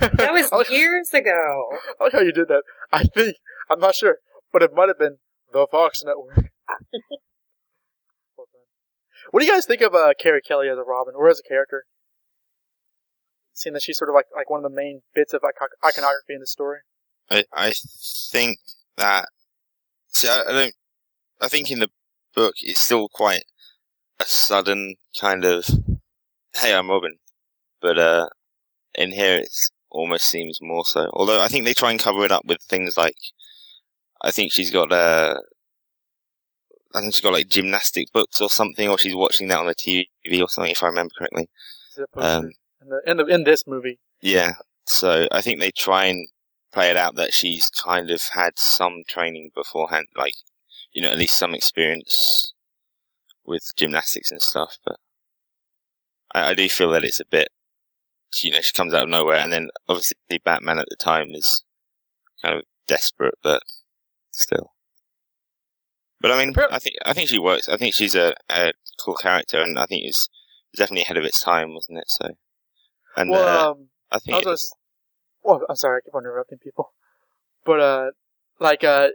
That was I like, years ago. I like how you did that. I think I'm not sure, but it might have been the Fox Network. What do you guys think of uh, Carrie Kelly as a Robin, or as a character? Seeing that she's sort of like like one of the main bits of ico- iconography in the story. I, I think that. See, I, I don't. I think in the book it's still quite a sudden kind of, "Hey, I'm Robin," but uh, in here it almost seems more so. Although I think they try and cover it up with things like, I think she's got uh, I think she's got like gymnastic books or something, or she's watching that on the TV or something, if I remember correctly. Um, in the, in the in this movie. Yeah. So I think they try and play it out that she's kind of had some training beforehand, like, you know, at least some experience with gymnastics and stuff. But I, I do feel that it's a bit, you know, she comes out of nowhere. And then obviously Batman at the time is kind of desperate, but still. But I mean, I think, I think she works. I think she's a, a cool character and I think it's definitely ahead of its time, wasn't it? So, and, uh, um, I I think was just, well, I'm sorry, I keep on interrupting people, but uh, like uh,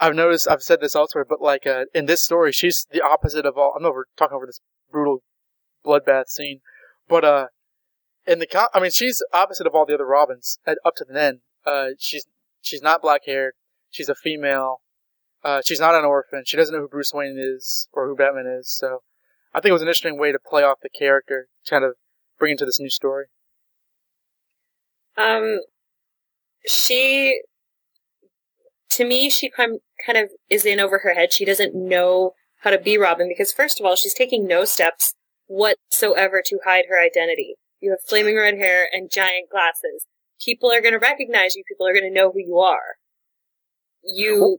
I've noticed, I've said this elsewhere, but like uh, in this story, she's the opposite of all. I'm over talking over this brutal bloodbath scene, but uh, in the co- I mean, she's opposite of all the other Robins at, up to the end. Uh, she's she's not black haired. She's a female. Uh, she's not an orphan. She doesn't know who Bruce Wayne is or who Batman is. So, I think it was an interesting way to play off the character, kind of bring into this new story. Um, she, to me, she kind kind of is in over her head. She doesn't know how to be Robin because, first of all, she's taking no steps whatsoever to hide her identity. You have flaming red hair and giant glasses. People are going to recognize you. People are going to know who you are. You,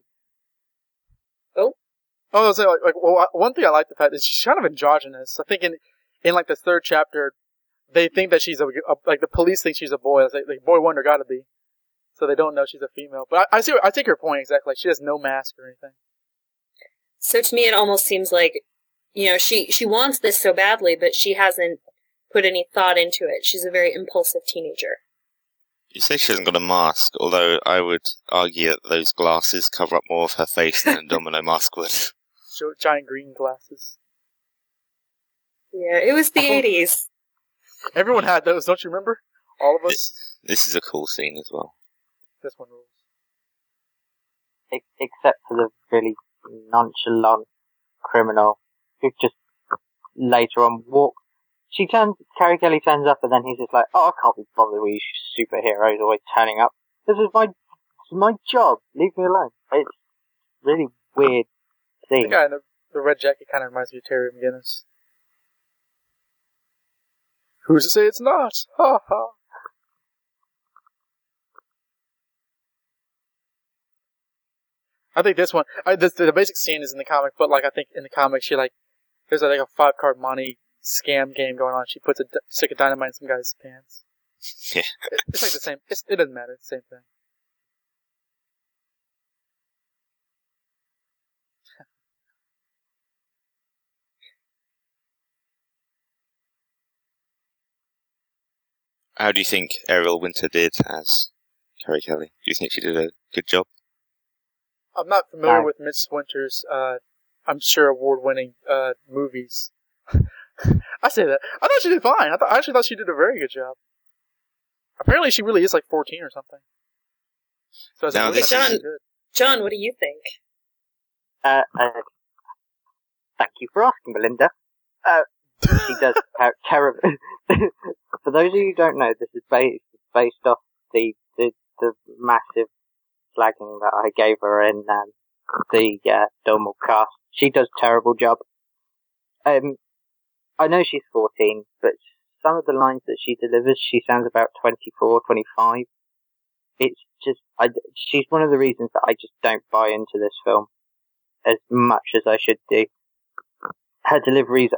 Oh, I was like, like well, one thing I like the fact is she's kind of androgynous. I think in, in like the third chapter, they think that she's a, a like the police think she's a boy. It's like, like boy wonder got to be, so they don't know she's a female. But I, I see I take her point exactly. Like she has no mask or anything. So to me, it almost seems like, you know, she she wants this so badly, but she hasn't put any thought into it. She's a very impulsive teenager. You say she hasn't got a mask, although I would argue that those glasses cover up more of her face than a domino mask would. Show giant green glasses. Yeah, it was the Oh. eighties. Everyone had those, don't you remember? All of us. This is a cool scene as well. This one rules. except for the really nonchalant criminal who just later on walk. She turns, Carrie Kelly turns up, and then he's just like, "Oh, I can't be bothered with you superheroes always turning up. This is my, this is my job. Leave me alone." It's really weird The guy in the, the red jacket kind of reminds me of Terry McGinnis. Who's to say it's not? Ha ha. I think this one, I, this, the basic scene is in the comic, but like I think in the comic she like, there's like a five card money scam game going on. She puts a d- stick of dynamite in some guy's pants. Yeah. It- it's like the same. It's, it doesn't matter. It's the same thing. How do you think Ariel Winter did as Carrie Kelly? Do you think she did a good job? I'm not familiar Right. with Miss Winter's, uh, I'm sure award-winning uh, movies. I say that. I thought she did fine. I, thought, I actually thought she did a very good job. Apparently, she really is like 14 or something. So as a Now, movie, this I think is- good. Jon, what do you think? Uh, uh, thank you for asking, Melinda. Uh, she does ter- terrible. for those of you who don't know, this is based based off the the, the massive slagging that I gave her in um, the uh, Dolmore cast. She does terrible job. Um, I know she's 14, but some of the lines that she delivers, she sounds about 24, 25. It's just, I, she's one of the reasons that I just don't buy into this film as much as I should do. Her deliveries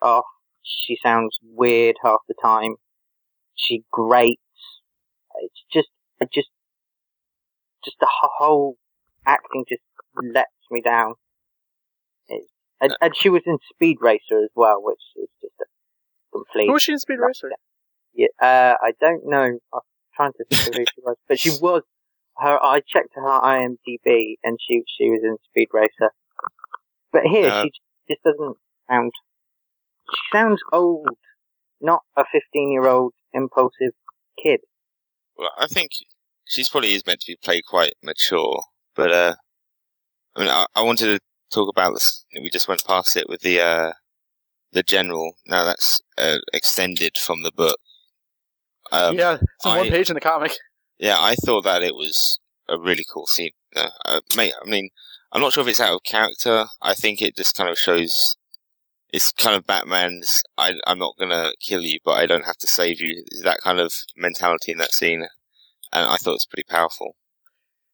are, she sounds weird half the time. She grates. It's just, I just, just the whole acting just lets me down. And, and she was in Speed Racer as well, which is just a complete. Who was she in Speed Racer? Yeah, uh, I don't know. I'm trying to think of who she was, but she was. Her, I checked her IMDb, and she she was in Speed Racer. But here, Uh, she just doesn't sound. She sounds old, not a 15 year old impulsive kid. Well, I think she's probably is meant to be played quite mature, but uh, I mean, I, I wanted to talk about this. We just went past it with the uh, the general. Now that's uh, extended from the book. Um, yeah, it's on one page in the comic. Yeah, I thought that it was a really cool scene. Uh, uh, mate, I mean, I'm not sure if it's out of character. I think it just kind of shows. It's kind of Batman's. I, I'm not gonna kill you, but I don't have to save you. That kind of mentality in that scene, and I thought it was pretty powerful.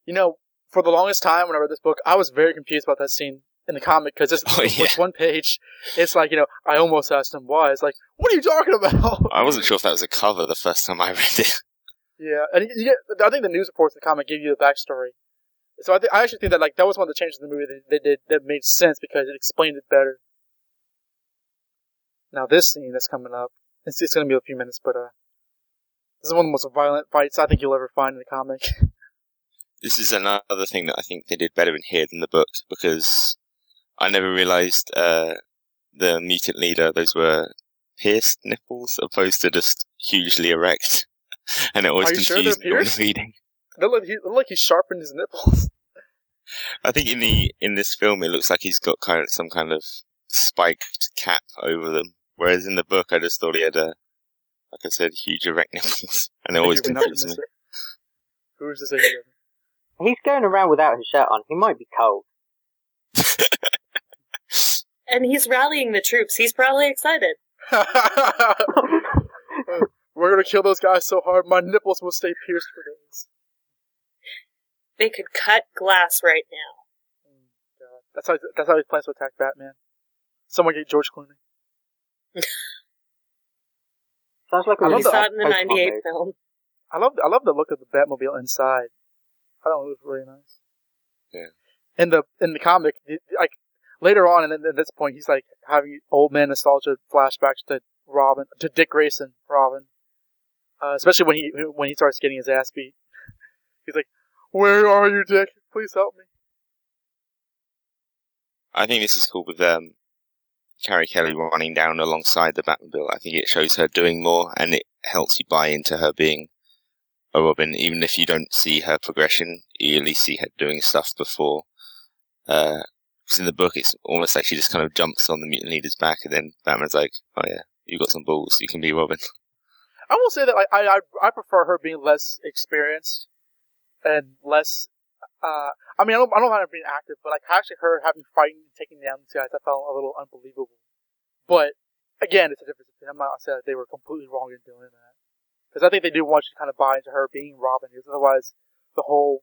You know, for the longest time when I read this book, I was very confused about that scene in the comic because it's Oh, yeah. one page. It's like you know, I almost asked him why. It's like, what are you talking about? I wasn't sure if that was a cover the first time I read it. Yeah, and you get, I think the news reports in the comic give you the backstory. So I, th- I actually think that like that was one of the changes in the movie that they did that made sense because it explained it better. Now this scene that's coming up, it's, it's going to be a few minutes, but uh, this is one of the most violent fights I think you'll ever find in the comic. This is another thing that I think they did better in here than the book because I never realized uh, the mutant leader those were pierced nipples opposed to just hugely erect, and it always you sure confused me reading. It looked, he, like he sharpened his nipples. I think in the in this film it looks like he's got kind of some kind of spiked cap over them, whereas in the book I just thought he had a, like I said, huge erect nipples, and it always confused me. Who's he doesn't? He's going around without his shirt on. He might be cold. And he's rallying the troops. He's probably excited. We're gonna kill those guys so hard, my nipples will stay pierced for days. They could cut glass right now. Oh, God. That's how that's how he plans to attack Batman. Someone get George Clooney. Sounds like a I really We saw it in the '98 film. I love I love the look of the Batmobile inside. I don't know, it was really nice. Yeah. In the in the comic, like later on, and then at this point, he's like having old man nostalgia flashbacks to Robin, to Dick Grayson, Robin. Uh, especially when he when he starts getting his ass beat. He's like, "Where are you, Dick? Please help me." I think this is cool with um, Carrie Kelly running down alongside the Batmobile. I think it shows her doing more, and it helps you buy into her being a Robin, even if you don't see her progression. You at least see her doing stuff before. Uh, 'cause in the book, it's almost like she just kind of jumps on the mutant leader's back, and then Batman's like, "Oh yeah, you got some balls. You can be Robin." I will say that like, I, I I prefer her being less experienced and less. Uh, I mean, I don't I don't mind her being active, but like actually her having fighting and taking down these guys, I felt a little unbelievable. But again, it's a difference. I'm not saying that they were completely wrong in doing that because I think they do want you to kind of buy into her being Robin, because otherwise the whole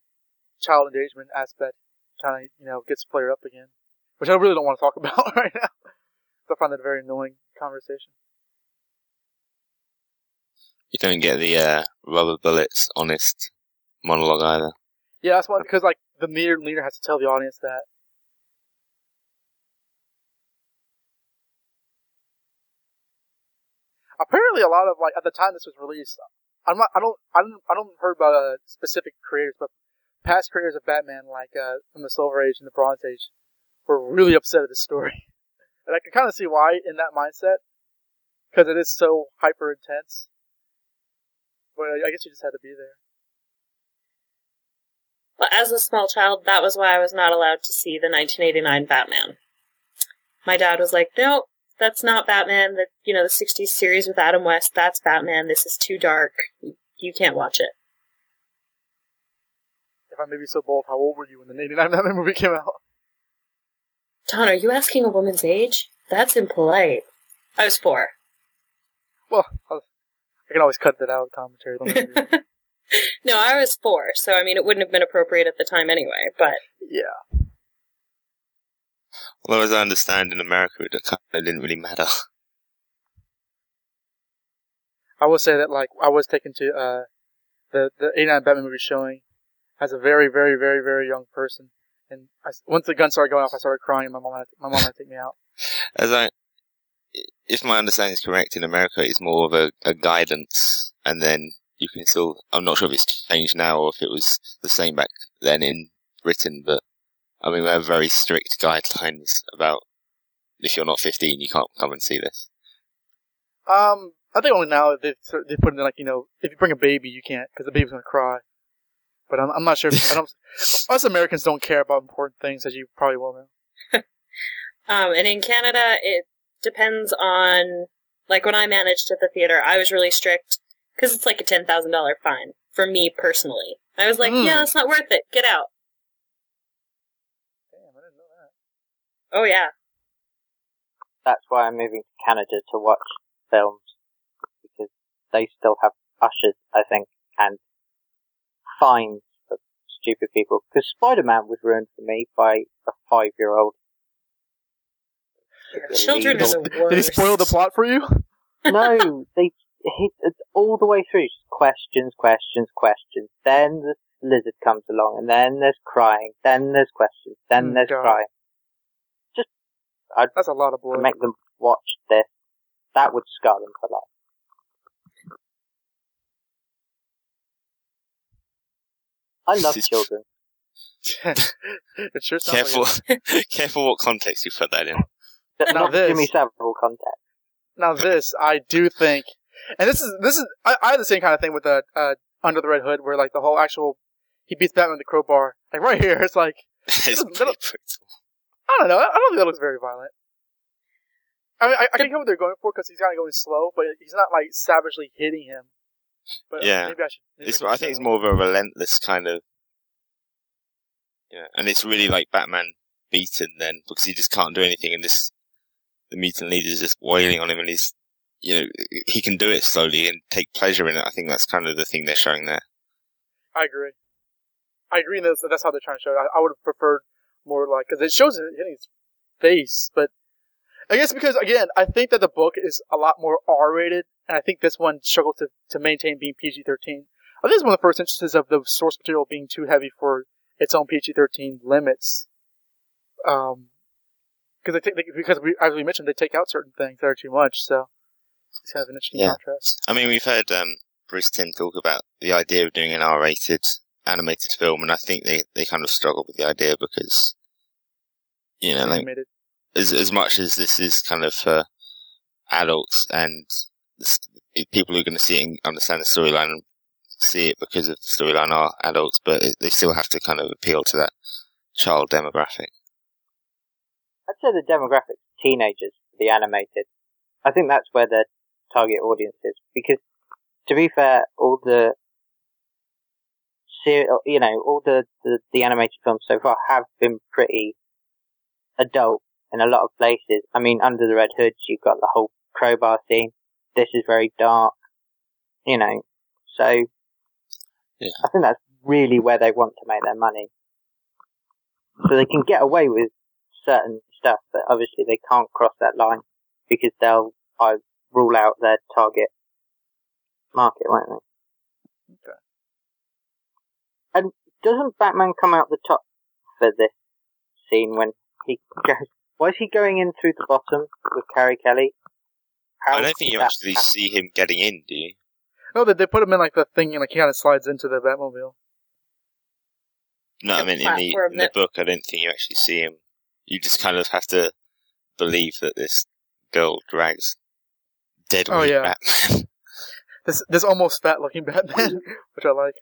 child endangerment aspect kind of you know gets flared up again, which I really don't want to talk about right now. So I find that a very annoying conversation. You don't get the uh, rubber bullets, honest monologue either. Yeah, that's why because like the leader leader has to tell the audience that. Apparently, a lot of like at the time this was released, I'm not, I don't, I don't, I don't heard about uh, specific creators, but past creators of Batman, like uh, from the Silver Age and the Bronze Age, were really upset at this story, and I can kind of see why in that mindset, because it is so hyper intense. But I I guess you just had to be there. Well, as a small child, that was why I was not allowed to see the 1989 Batman. My dad was like, "No, that's not Batman. That you know, the 60s series with Adam West. That's Batman. This is too dark. You can't watch it." If I may be so bold, how old were you when the '89 Batman movie came out? Don, are you asking a woman's age? That's impolite. I was four. Well, I was- I can always cut that out of commentary. Don't get me wrong. no, I was four, so I mean, it wouldn't have been appropriate at the time anyway. But yeah, Although, as I understand, in America, it didn't really matter. I will say that like I was taken to uh the the '89 Batman movie showing as a very very very very young person, and I, once the gun started going off, I started crying. And my mom had to, my mom had to take me out. As I, if my understanding is correct, in America, it's more of a, a guidance, and then you can still. I'm not sure if it's changed now or if it was the same back then in Britain, but I mean, we have very strict guidelines about if you're not 15, you can't come and see this. Um, I think only now they they put in like you know if you bring a baby, you can't because the baby's gonna cry. But I'm, I'm not sure. If, I don't. Us Americans don't care about important things, as you probably will know. um, and in Canada, it depends on like when I managed at the theater, I was really strict because it's like a ten thousand dollar fine for me personally. I was like, Hmm. yeah, that's not worth it. Get out. Damn, I didn't know that. Oh yeah. That's why I'm moving to Canada to watch films because they still have ushers, I think, and fines for stupid people. Because Spider-Man was ruined for me by a five-year-old. Children are the Did he spoil the plot for you? no, they hit all the way through. Just questions, questions, questions. Then the lizard comes along, and then there's crying. Then there's questions. Then Hmm, there's God. crying. That's a lot of To blood. make them watch this, that would scar them for life. I love This is- children. it sure sounds like Careful, careful what context you put that in. But Now not this- Jimmy Savile context. Now this, I do think, and this is this is I, I have the same kind of thing with the uh, Under the Red Hood, where like the whole actual he beats Batman with the crowbar. Like right here, it's like it's Little- pretty brutal. I don't know. I don't think that looks very violent. I mean, I, I can get what they're going for because he's kind of going slow, but he's not like savagely hitting him. But uh, Yeah. maybe I should. maybe It's, I think it's more of a relentless kind of. Yeah, and it's really like Batman beaten then because he just can't do anything, and this the mutant leader's just wailing on him, and he's you know he can do it slowly and take pleasure in it. I think that's kind of the thing they're showing there. I agree. I agree. and That's that's how they're trying to show it. I, I would have preferred more like because it shows it hitting his face, but I guess because again, I think that the book is a lot more R-rated, and I think this one struggled to, to maintain being PG-13. I think it's one of the first instances of the source material being too heavy for its own PG-13 limits. Um, because they they, because we as we mentioned they take out certain things that are too much, so it's kind of an interesting Yeah. contrast. I mean, we've heard um, Bruce Timm talk about the idea of doing an R-rated animated film, and I think they, they kind of struggle with the idea because, you know, like as as much as this is kind of for adults and people who are going to see it and understand the storyline and see it because of the storyline are adults, but it, they still have to kind of appeal to that child demographic. I'd say the demographic teenagers, the animated. I think that's where the target audience is because, to be fair, all the ser- you know, all the, the the animated films so far have been pretty adult in a lot of places. I mean, under the Red Hoods, you've got the whole crowbar scene. This is very dark, you know. So, Yeah. I think that's really where they want to make their money. So they can get away with certain stuff, but obviously they can't cross that line because they'll uh, rule out their target market, won't they? Okay. And doesn't Batman come out the top for this scene when he goes? Why is he going in through the bottom with Carrie Kelly? How I don't think you actually happen? see him getting in, do you? No, they, they put him in like the thing, and like he kind of slides into the Batmobile. No, I mean in the in the book, I don't think you actually see him. You just kind of have to believe that this girl drags dead Oh, yeah. Batman. This this almost fat looking Batman, which I like.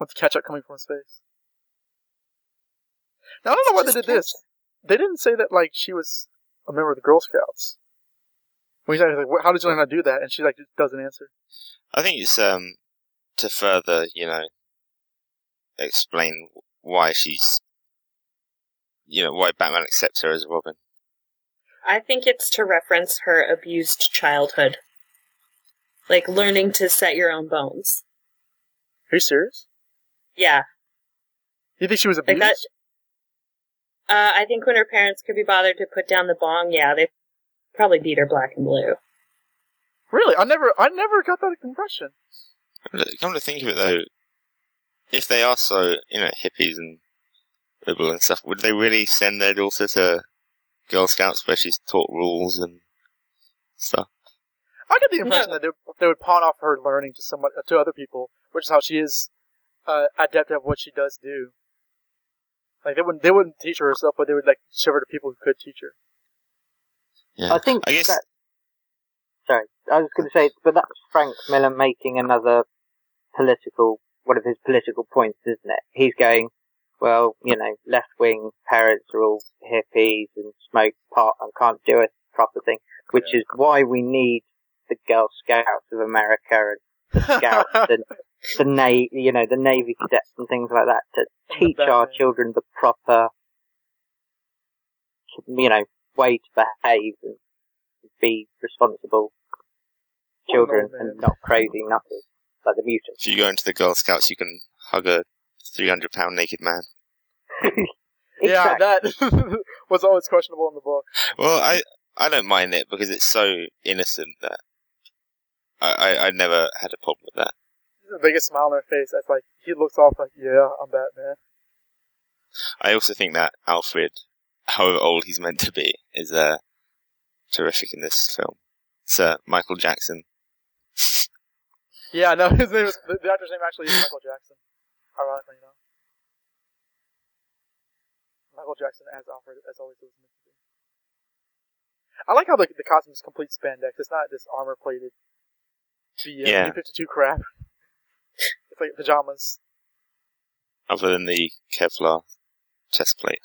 With the ketchup coming from his face. Now I don't know why they Just did this. They didn't say that like she was a member of the Girl Scouts. When he's like, "How did you learn how to do that?" and she like just doesn't answer. I think it's um to further, you know, explain why she's, you know, why Batman accepts her as Robin. I think it's to reference her abused childhood. Like learning to set your own bones. Are you serious? Yeah. You think she was Like that uh, I think when her parents could be bothered to put down the bong, yeah, they probably beat her black and blue. Really? I never I never got that impression. Come to think of it, though, if they are so, you know, hippies and liberal and stuff, would they really send their daughter to Girl Scouts where she's taught rules and stuff? I get the impression No. that they, they would pawn off her learning to someone to other people, which is how she is uh, adept at what she does do. Like they wouldn't they wouldn't teach her herself, but they would like show her to people who could teach her. Yeah. I think I guess that. Sorry, I was going to say, but that's Frank Miller making another political, one of his political points, isn't it? He's going, well, you know, left wing parents are all hippies and smoke pot and can't do a proper thing, which is why we need the Girl Scouts of America and the Scouts and the Navy, you know, the Navy cadets and things like that to teach our children the proper, you know, way to behave and be responsible children oh, old man. and not crazy nutters like the mutants. if you go into the Girl Scouts, you can hug a 300 pound naked man. Yeah, that was always questionable in the book. Well, I, I don't mind it because it's so innocent that I, I, I never had a problem with that. The biggest smile on her face. That's like he looks off like, yeah, I'm Batman. I also think that Alfred, however old he's meant to be, is uh, terrific in this film. Sir Michael Jackson. Yeah, no, his name is the, the actor's name actually is Michael Jackson. Ironically, you know. Michael Jackson as Alfred, as always was meant to be. I like how the the costume is complete spandex. It's not this armor plated, the Yeah. B-52 crap. Like pajamas, Other than the Kevlar chest plate.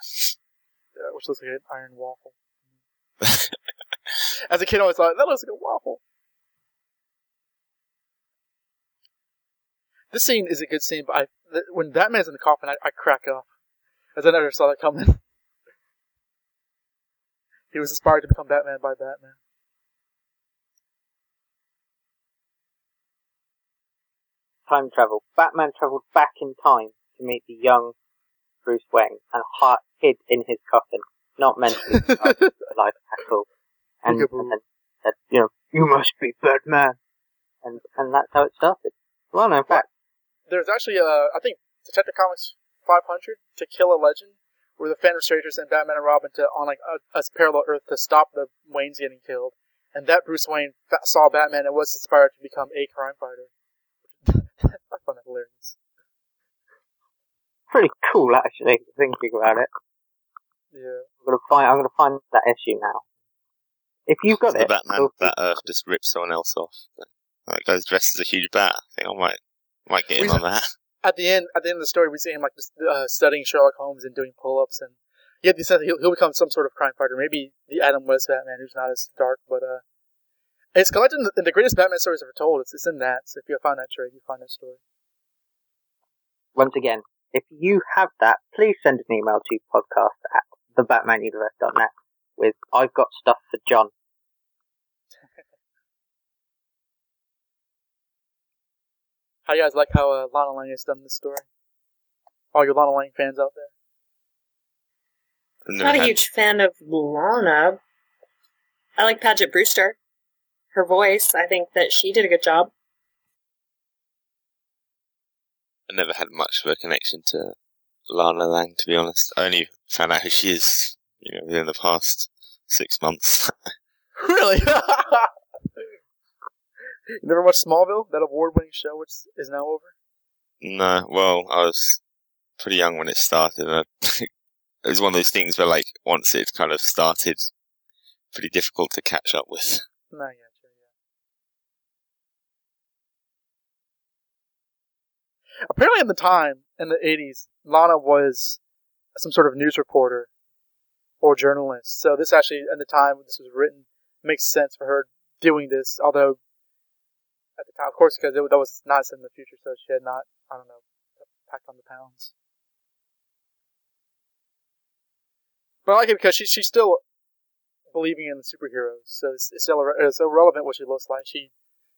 uh, which looks like an iron waffle. As a kid, I always thought that looks like a waffle. This scene is a good scene, but I, th- when Batman's in the coffin, I, I crack up, as I never saw that coming. he was inspired to become Batman by Batman. Time travel. Batman travelled back in time to meet the young Bruce Wayne and hi- hid in his coffin. not mentally, life tackle, and, and then said, you know, you must be Batman, and and that's how it started. Well, no, in fact, There's actually, uh, I think, Detective Comics 500 to kill a legend, where the Phantom Stranger sent Batman and Robin to on like a, a parallel Earth to stop the Waynes getting killed, and that Bruce Wayne fa- saw Batman and was inspired to become a crime fighter. I hilarious. pretty cool actually, thinking about it. Yeah. I'm gonna find, I'm gonna find that issue now. If you've got So it, the Batman feel free- that Earth just rips someone else off. That guy's dressed as a huge bat. I think I might might get in on that. At the end, at the end of the story, we see him like just uh, studying Sherlock Holmes and doing pull-ups, and you have the sense he'll, he'll become some sort of crime fighter. Maybe the Adam West Batman, who's not as dark, but uh, it's collected in the, in the greatest Batman stories ever told. It's, it's in that. So if you find that trade, you find that story. Once again, if you have that, please send an email to podcast at thebatmanuniverse.net with I've got stuff for John. How you guys like how uh, Lana Lang has done this story? All you Lana Lang fans out there. I've Not a huge fan of Lana. I like Paget Brewster. Her voice, I think that she did a good job. I never had much of a connection to Lana Lang, to be honest. I only found out who she is, you know, within the past six months. Really? you never watched Smallville, that award-winning show, which is now over? no, well, I was pretty young when it started. And it was one of those things where, like, once it kind of started, pretty difficult to catch up with. No, yeah, sure, yeah. Apparently, at the time in the '80s, Lana was some sort of news reporter or journalist. So this actually, at the time this was written, makes sense for her doing this. Although, at the time, of course, because it, that was not set in the future, so she had not, I don't know, packed on the pounds. But I like it because she, she's still believing in the superheroes, so it's, it's, still, it's irrelevant what she looks like. She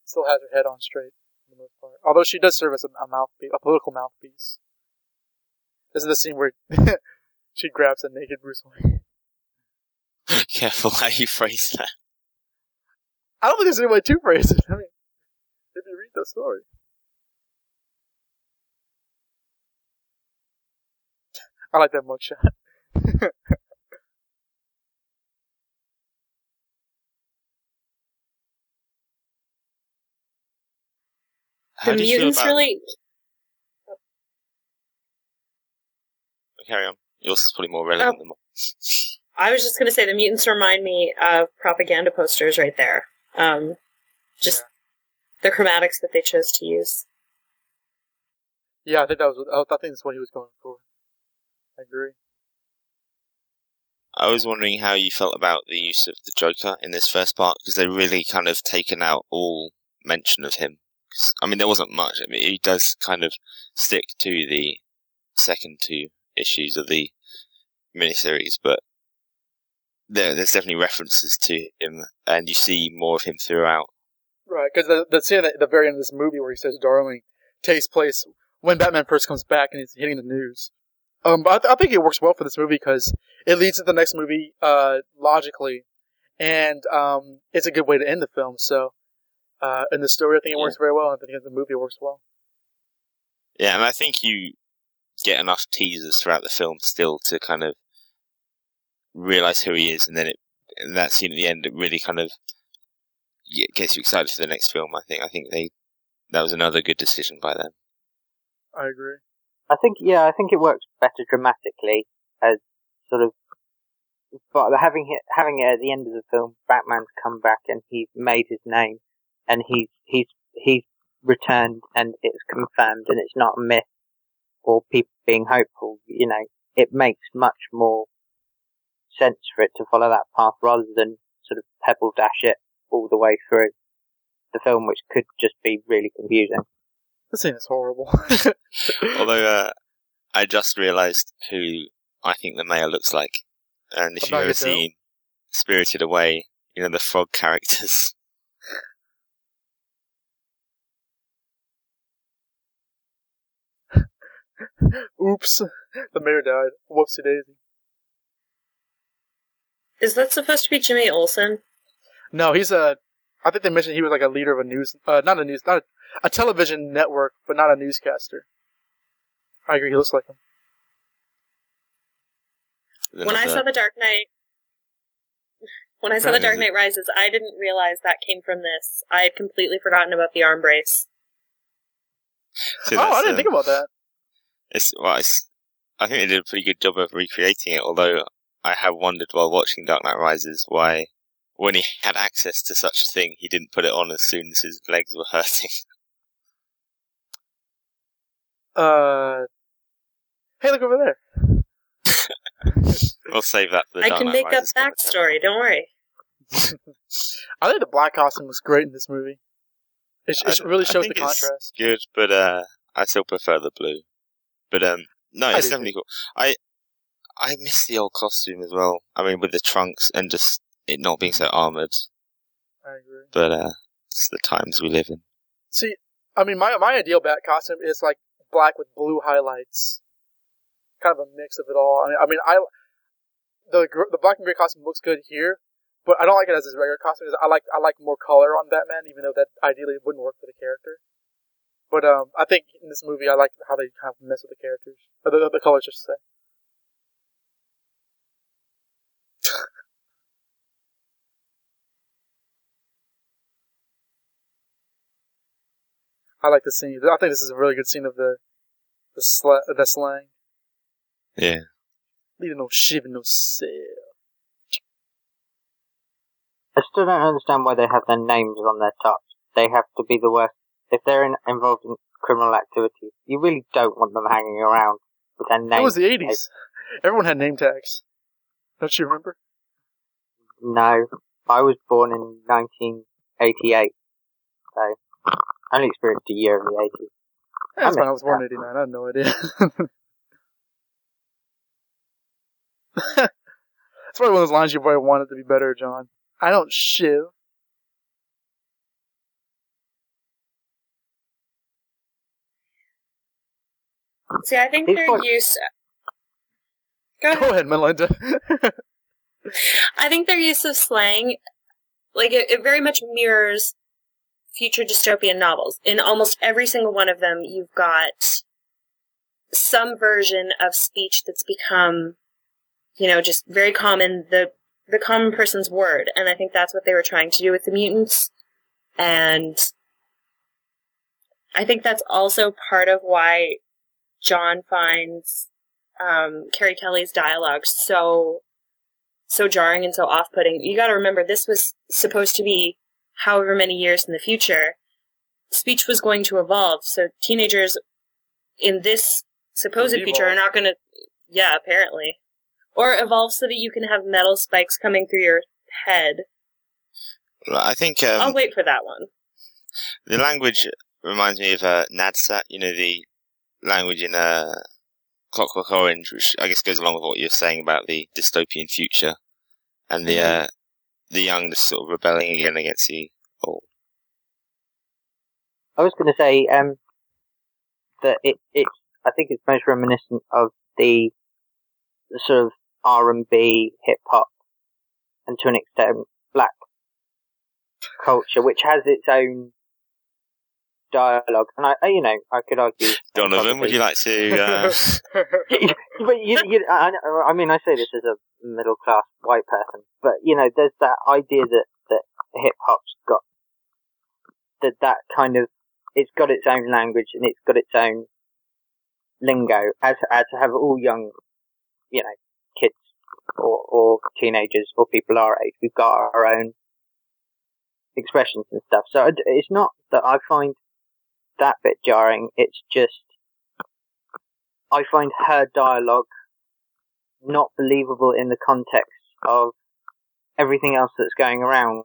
still has her head on straight for the most part. Although she does serve as a, a mouthpiece, a political mouthpiece. This is the scene where she grabs a naked Bruce Wayne. Careful how you phrase that. I don't think there's any way to phrase it. I mean, if you read the story. I like that mugshot. How the do you feel mutants about... really Carry on. Yours is probably more relevant Oh. than mine. I was just going to say the mutants remind me of propaganda posters right there. Um, just the chromatics that they chose to use. Yeah, I think that was. I think that's what he was going for. I agree. I was wondering how you felt about the use of the Joker in this first part because they really kind of taken out all mention of him. I mean, there wasn't much. I mean, he does kind of stick to the second two issues of the miniseries, but there, there's definitely references to him, and you see more of him throughout. Right, because the the scene at the very end of this movie where he says "darling" takes place when Batman first comes back and he's hitting the news. Um, but I, th- I think it works well for this movie because it leads to the next movie uh, logically, and um, it's a good way to end the film. So, uh, in the story, I think it Yeah. works very well, and I think the movie it works well. Yeah, and I think you get enough teasers throughout the film still to kind of realize who he is, and then it and that scene at the end it really kind of gets you excited for the next film. I think I think they that was another good decision by them. I agree. I think, yeah, I think it works better dramatically as sort of, but having it, having it at the end of the film, Batman's come back and he's made his name and he's, he's, he's returned and it's confirmed and it's not a myth or people being hopeful, you know, it makes much more sense for it to follow that path rather than sort of pebble dash it all the way through the film, which could just be really confusing. This scene is horrible. Although uh, I just realised who I think the mayor looks like, and if you've ever seen Spirited Away, you know the frog characters. Oops, the mayor died. Whoopsie daisy. Is that supposed to be Jimmy Olsen? No, he's a. I think they mentioned he was like a leader of a news, uh, not a news, not a, a television network, but not a newscaster. I agree. He looks like him. When I saw The Dark Knight, when I saw The Dark Knight Rises, I didn't realize that came from this. I had completely forgotten about the arm brace. oh, I didn't um, think about that. It's well, it's, I think they did a pretty good job of recreating it. Although I have wondered while watching Dark Knight Rises why, when he had access to such a thing, he didn't put it on as soon as his legs were hurting. Uh, hey, look over there. we'll save that for the I Dark can Knight make Rises up backstory. Don't worry. I think the black costume was great in this movie. It, it really shows the contrast. good, but uh, I still prefer the blue. But um, no, it's definitely cool. I I miss the old costume as well. I mean, with the trunks and just it not being so armored. I agree. But uh, it's the times we live in. See, I mean, my my ideal bat costume is like black with blue highlights, kind of a mix of it all. I mean, I mean, I the the black and gray costume looks good here, but I don't like it as his regular costume. I like I like more color on Batman, even though that ideally wouldn't work for the character. But um, I think in this movie, I like how they kind of mess with the characters, or the, the colors, just to say. I like the scene. I think this is a really good scene of the the, sl- the slang. Yeah. Leaving no shiv no sail. I still don't understand why they have their names on their tops. They have to be the worst if they're in, involved in criminal activity, you really don't want them hanging around with their names. It was the 80s. Everyone had name tags. Don't you remember? No. I was born in 1988. So, I only experienced a year of the 80s. That's when I was born in 89. I had no idea. That's probably one of those lines you probably wanted to be better, John. I don't shiv. See, I think their use. Go ahead, Go ahead Melinda. I think their use of slang, like it, it very much mirrors future dystopian novels. In almost every single one of them, you've got some version of speech that's become, you know, just very common, the the common person's word. And I think that's what they were trying to do with the mutants. And I think that's also part of why John finds um, Carrie Kelly's dialogue so so jarring and so off-putting. You got to remember this was supposed to be however many years in the future. Speech was going to evolve, so teenagers in this supposed future are not going to. Yeah, apparently, or evolve so that you can have metal spikes coming through your head. I think um, I'll wait for that one. The language reminds me of uh, Nadsat. You know the language in uh, Clockwork Orange, which I guess goes along with what you're saying about the dystopian future and the mm-hmm. uh, the young just sort of rebelling again against the old. I was going to say um, that it it's I think it's most reminiscent of the, the sort of R and B, hip hop, and to an extent black culture, which has its own dialogue, and I, you know, I could argue. Donovan, would you like to? Uh... but you, you, I, I mean, I say this as a middle class white person, but you know, there's that idea that that hip hop's got that that kind of it's got its own language and it's got its own lingo, as as have all young, you know, kids or or teenagers or people our age. We've got our own expressions and stuff. So it's not that I find that bit jarring. It's just I find her dialogue not believable in the context of everything else that's going around.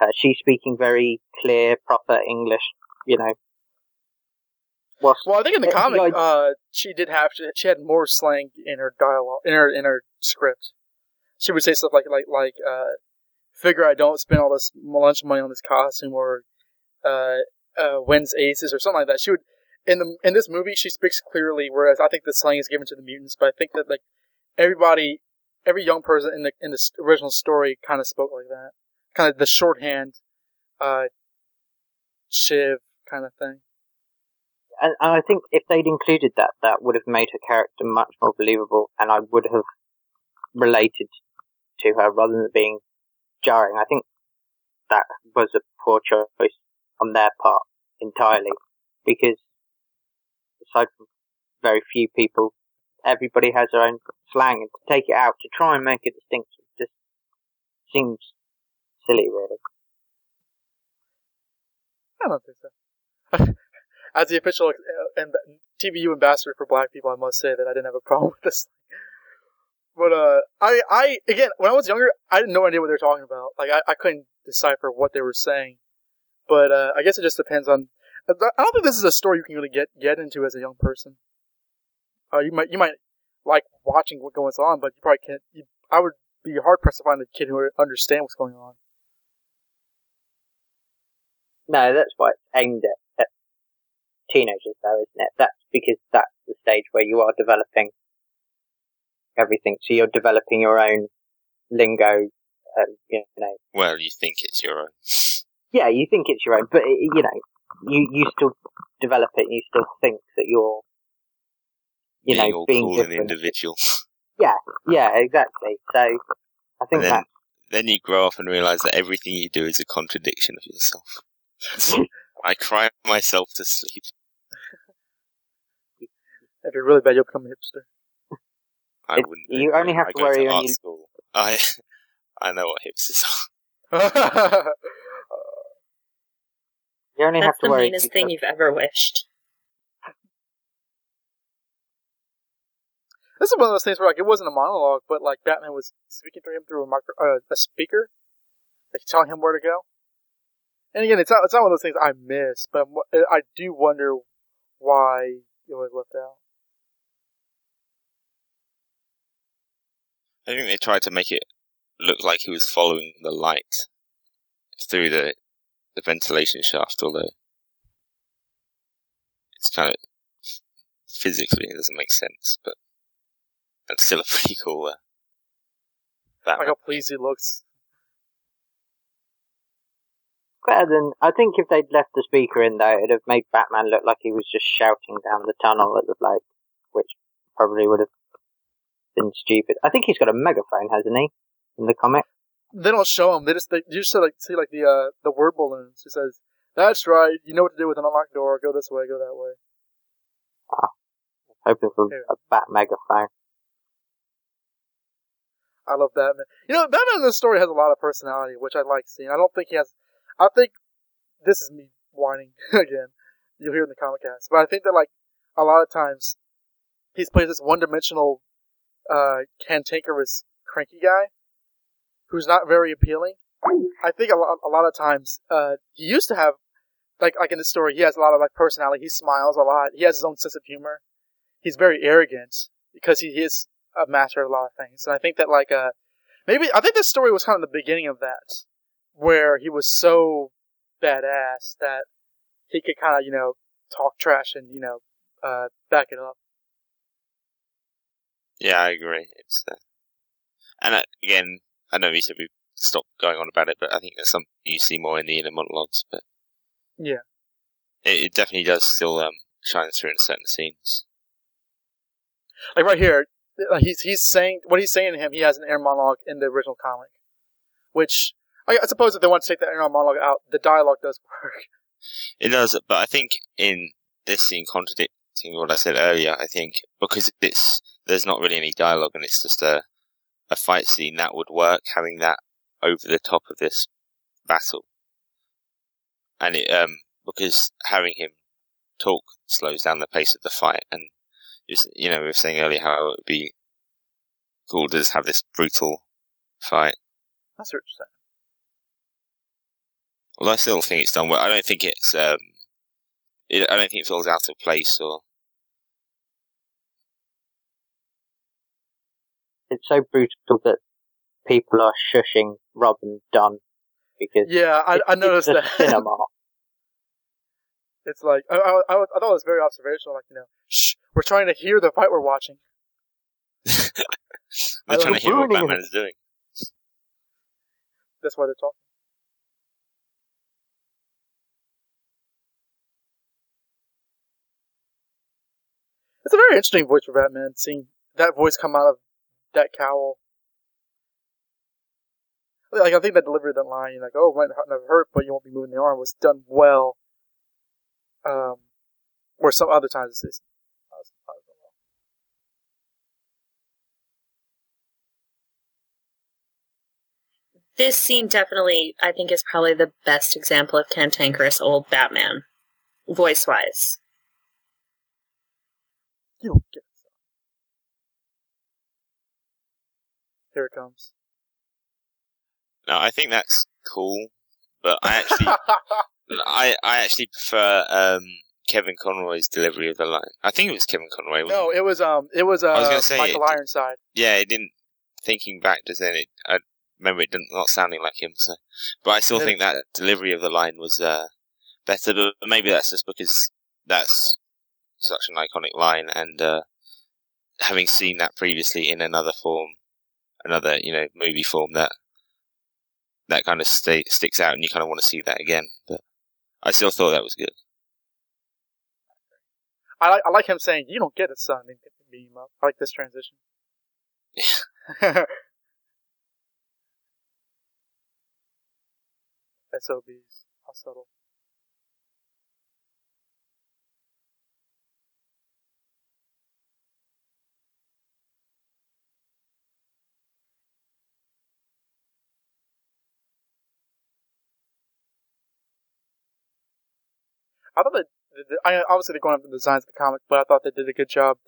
Uh, she's speaking very clear, proper English, you know. well, I think in the comic, uh, she did have to, she had more slang in her dialogue, in her in her script. She would say stuff like like like uh, figure I don't spend all this lunch money on this costume, or uh, wins aces or something like that. She would in the in this movie she speaks clearly, whereas I think the slang is given to the mutants. But I think that like everybody every young person in the in the original story kind of spoke like that, kind of the shorthand, uh, Shiv kind of thing. And, and I think if they'd included that, that would have made her character much more believable, and I would have related to her rather than being jarring. I think that was a poor choice on their part entirely, because aside from very few people, everybody has their own slang, and to take it out to try and make a distinction just seems silly, really. I don't think so. As the official uh, TBU ambassador for Black people, I must say that I didn't have a problem with this. But uh, I, I again, when I was younger, I had no idea what they were talking about. Like, I, I couldn't decipher what they were saying. But uh, I guess it just depends on. I don't think this is a story you can really get get into as a young person. Uh, you might you might like watching what goes on, but you probably can't. You, I would be hard pressed to find a kid who would understand what's going on. No, that's why it's aimed at, at teenagers, though, isn't it? That's because that's the stage where you are developing everything. So you're developing your own lingo, uh, you know. Well, you think it's your own. Yeah, you think it's your own, but it, you know, you you still develop it, and you still think that you're, you being know, being cool different. individual. Yeah, yeah, exactly. So I think then, that then you grow up and realize that everything you do is a contradiction of yourself. I cry myself to sleep. If you're really bad, you'll become a hipster. I It- wouldn't. you only have I to go worry to when art you- school. I I know what hipsters are. you only have That's to the worry. meanest thing you've ever wished. this is one of those things where like it wasn't a monologue, but like Batman was speaking to him through a micro, uh, a speaker, like telling him where to go. And again, it's not it's not one of those things I miss, but I'm, I do wonder why it was left out. I think they tried to make it look like he was following the light through the the ventilation shaft, although it's kind of physically it doesn't make sense, but that's still a pretty cool uh, Like Batman. how pleased he looks. better than I think if they'd left the speaker in though, it'd have made Batman look like he was just shouting down the tunnel at the bloke, which probably would have been stupid. I think he's got a megaphone, hasn't he? In the comic. They don't show him. They just they you just see like see like the uh the word balloons. He says, "That's right. You know what to do with an unlocked door. Go this way. Go that way." Hoping for Yeah. a bat megaphone. I love Batman. You know, Batman in this story has a lot of personality, which I like seeing. I don't think he has. I think this is me whining again. You'll hear in the comic cast, but I think that like a lot of times he's plays this one-dimensional, uh, cantankerous, cranky guy who's not very appealing. I think a lot, a lot of times, uh, he used to have, like, like in the story, he has a lot of like personality. He smiles a lot. He has his own sense of humor. He's very arrogant because he is a master of a lot of things. And I think that like, uh, maybe I think this story was kind of the beginning of that, where he was so badass that he could kind of you know talk trash and you know uh, back it up. Yeah, I agree. It's uh, and uh, again, I know you said we stopped going on about it, but I think there's something you see more in the inner monologues. But Yeah. it, it definitely does still um, shine through in certain scenes. Like right here, he's he's saying what he's saying to him. He has an inner monologue in the original comic, which I, I suppose if they want to take that inner monologue out, the dialogue does work. It does, but I think in this scene contradicting what I said earlier, I think because it's there's not really any dialogue and it's just a a fight scene that would work having that over the top of this battle, and it um because having him talk slows down the pace of the fight, and you know we were saying earlier how it would be cool to just have this brutal fight. That's what you're saying. Well, I still think it's done well. I don't think it's um, it, I don't think it feels out of place or It's so brutal that people are shushing Rob and Don because Yeah, I, I noticed the that. cinema. it's like I, I, I, thought it was very observational. Like you know, shh, we're trying to hear the fight we're watching. They're I trying to hear what Batman it. is doing. That's why they're talking. It's a very interesting voice for Batman. Seeing that voice come out of that cowl. Like I think that delivered that line, like "Oh, it might not hurt, but you won't be moving the arm," was done well. Um, or some other times it's, it's not as- not as well. This scene definitely, I think, is probably the best example of cantankerous old Batman, voice wise. You don't get it. son. Here it comes. No, I think that's cool, but I actually, I, I actually prefer um, Kevin Conroy's delivery of the line. I think it was Kevin Conroy. Wasn't no, it? it was um, it was uh, I was gonna say Michael it- Ironside. Yeah, it didn't. Thinking back to then, it I remember it didn't, not sounding like him. So, but I still think that delivery of the line was uh, better. But maybe that's just because that's such an iconic line, and uh, having seen that previously in another form, another you know movie form, that that kind of stay, sticks out, and you kind of want to see that again. But I still thought that was good. I like I like him saying, "You don't get it, son." And beam up. I like this transition. SOBs. How subtle. I thought that I obviously they're going up the designs of the comic, but I thought they did a good job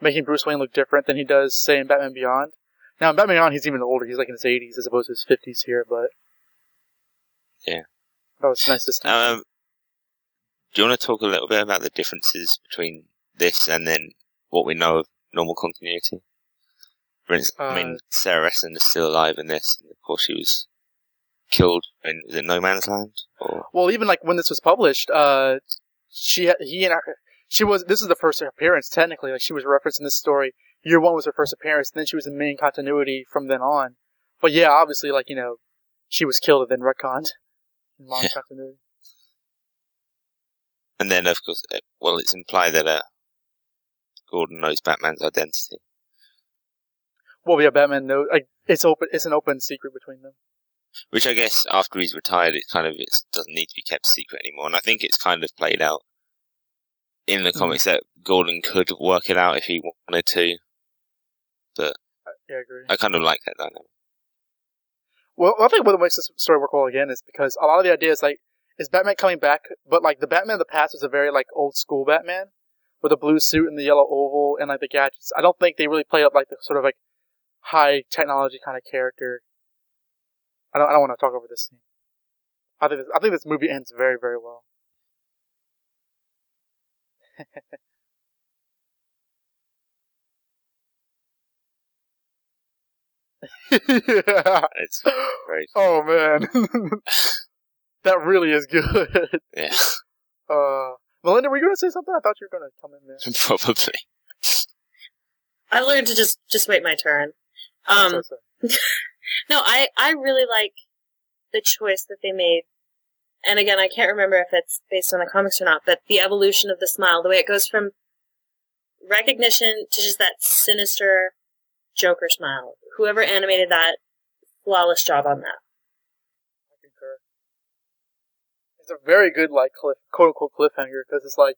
making Bruce Wayne look different than he does, say, in Batman Beyond. Now, in Batman Beyond, he's even older. He's like in his 80s as opposed to his 50s here, but. Yeah. That was nice to see. Um, do you want to talk a little bit about the differences between this and then what we know of normal continuity? For instance, I mean, Uh, Sarah Essen is still alive in this, and of course she was killed in was it No Man's Land? Or Well, even like when this was published, uh, she, he and her, she was, this is the first appearance technically, like she was referenced in this story. Year one was her first appearance, and then she was in main continuity from then on. But yeah, obviously, like, you know, she was killed and then retconned in modern Yeah. continuity. and then of course, well, it's implied that uh, Gordon knows Batman's identity. Well, yeah, Batman knows, like, it's open, it's an open secret between them. Which I guess after he's retired, it kind of it doesn't need to be kept secret anymore. And I think it's kind of played out in the Mhm. comics that Gordon could work it out if he wanted to. But yeah, I agree. I kind of like that dynamic. Well, I think what makes this story work well again is because a lot of the ideas, like, is Batman coming back, but like the Batman of the past was a very like old school Batman with a blue suit and the yellow oval and like the gadgets. I don't think they really played up like the sort of like high technology kind of character. I don't. I don't want to talk over this scene. I think. This, I think this movie ends very, very well. yeah. It's very Oh man, that really is good. yeah, Uh, Melinda, were you gonna say something? I thought you were gonna come in there. probably. I learned to just just wait my turn. I'm Um, so sorry. No, I I really like the choice that they made. And again, I can't remember if it's based on the comics or not, but the evolution of the smile, the way it goes from recognition to just that sinister Joker smile. Whoever animated that, flawless job on that. I concur. It's a very good like cliff, quote unquote cliffhanger because it's like,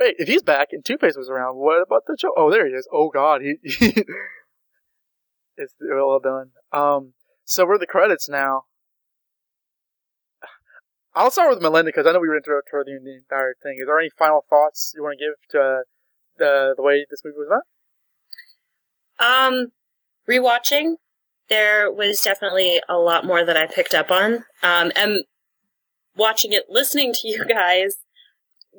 wait, if he's back and Two Face was around, what about the Joe? Oh, there he is. Oh God, he. it's well done. Um, so we're the credits now. I'll start with Melinda because I know we were her the, entire thing. Is there any final thoughts you want to give to uh, the the way this movie was done? Um, rewatching, there was definitely a lot more that I picked up on. Um, and watching it, listening to you guys,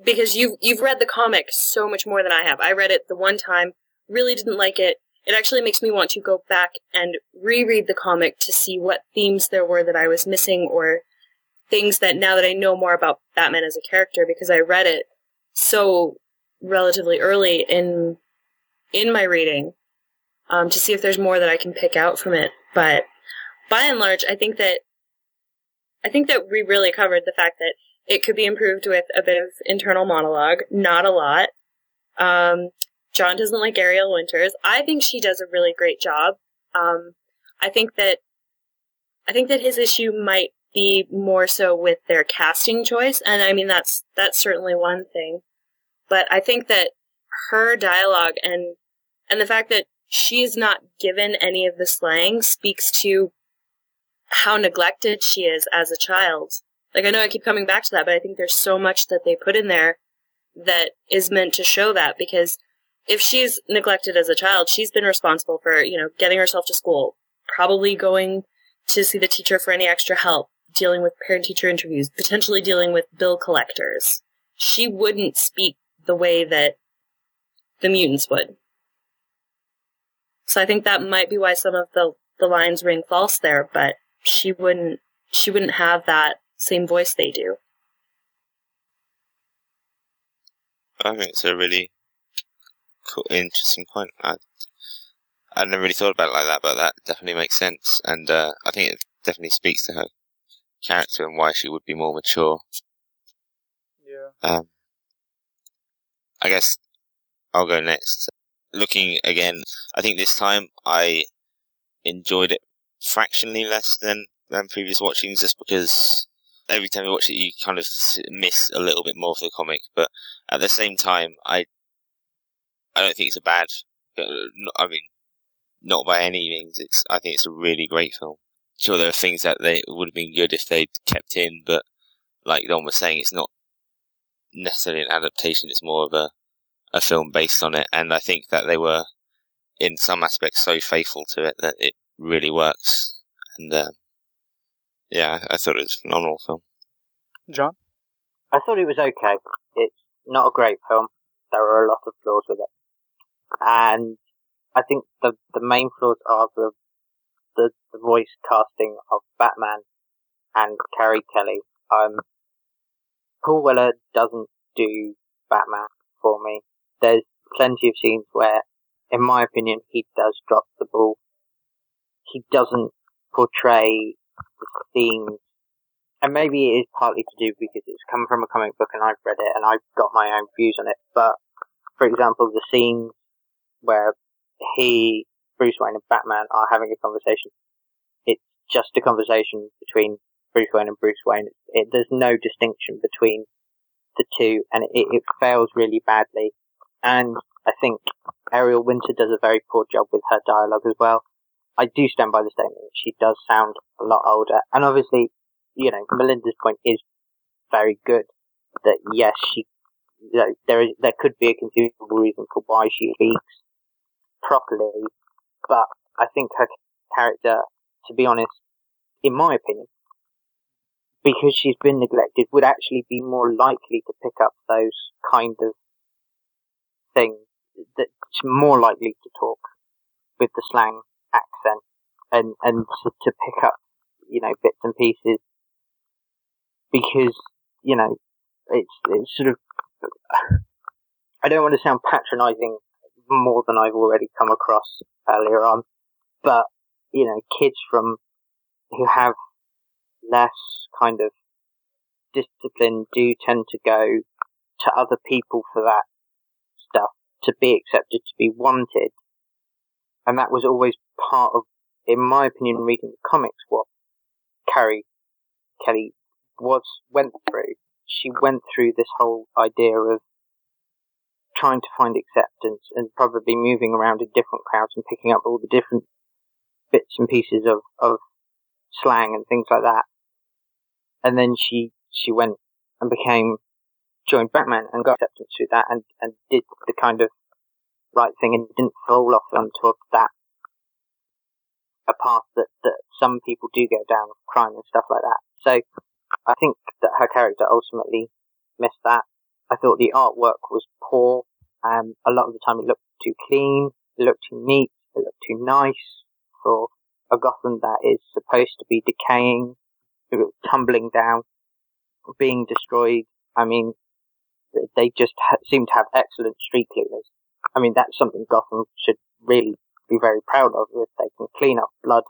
because you've you've read the comic so much more than I have. I read it the one time, really didn't like it. It actually makes me want to go back and reread the comic to see what themes there were that I was missing or things that now that I know more about Batman as a character because I read it so relatively early in in my reading um, to see if there's more that I can pick out from it. But by and large, I think that I think that we really covered the fact that it could be improved with a bit of internal monologue, not a lot. Um, John doesn't like Ariel Winters. I think she does a really great job. Um, I think that I think that his issue might be more so with their casting choice, and I mean that's that's certainly one thing. But I think that her dialogue and and the fact that she's not given any of the slang speaks to how neglected she is as a child. Like I know I keep coming back to that, but I think there's so much that they put in there that is meant to show that because if she's neglected as a child, she's been responsible for, you know, getting herself to school, probably going to see the teacher for any extra help, dealing with parent teacher interviews, potentially dealing with bill collectors. She wouldn't speak the way that the mutants would. So I think that might be why some of the, the lines ring false there, but she wouldn't she wouldn't have that same voice they do. I think it's a really cool, interesting point. I I never really thought about it like that, but that definitely makes sense, and uh, I think it definitely speaks to her character and why she would be more mature. Yeah. Um, I guess I'll go next. Looking again, I think this time I enjoyed it fractionally less than than previous watchings, just because every time you watch it, you kind of miss a little bit more of the comic. But at the same time, I I don't think it's a bad. Uh, I mean, not by any means. It's I think it's a really great film. Sure, there are things that they would have been good if they'd kept in, but like Don was saying, it's not necessarily an adaptation. It's more of a a film based on it, and I think that they were in some aspects so faithful to it that it really works. And uh, yeah, I thought it was a phenomenal film. John? I thought it was okay. It's not a great film. There are a lot of flaws with it. And I think the the main flaws are the the, the voice casting of Batman and Carrie Kelly. Um, Paul Weller doesn't do Batman for me. There's plenty of scenes where, in my opinion, he does drop the ball. He doesn't portray the scenes, and maybe it is partly to do because it's come from a comic book and I've read it and I've got my own views on it. But for example, the scenes where he, Bruce Wayne and Batman are having a conversation, it's just a conversation between Bruce Wayne and Bruce Wayne. It, there's no distinction between the two, and it, it fails really badly. And I think Ariel Winter does a very poor job with her dialogue as well. I do stand by the statement that she does sound a lot older. And obviously, you know, Melinda's point is very good. That yes, she, there is, there could be a conceivable reason for why she speaks properly, but I think her character, to be honest, in my opinion, because she's been neglected, would actually be more likely to pick up those kind of things. That's more likely to talk with the slang accent and and to, to pick up you know bits and pieces because you know it's it's sort of I don't want to sound patronising more than I've already come across earlier on, but you know kids from who have less kind of discipline do tend to go to other people for that stuff to be accepted, to be wanted, and that was always part of, in my opinion, reading the comics, what Carrie Kelly was went through. She went through this whole idea of trying to find acceptance and probably moving around in different crowds and picking up all the different bits and pieces of, of slang and things like that. And then she, she went and became, joined Batman and got acceptance through that and, and did the kind of right thing and didn't fall off onto that a path that, that some people do go down crime and stuff like that. So I think that her character ultimately missed that. I thought the artwork was poor. Um, a lot of the time it looked too clean, it looked too neat, it looked too nice for a Gotham that is supposed to be decaying, tumbling down, being destroyed. I mean, they just ha- seem to have excellent street cleaners. I mean, that's something Gotham should really be very proud of. If they can clean up blood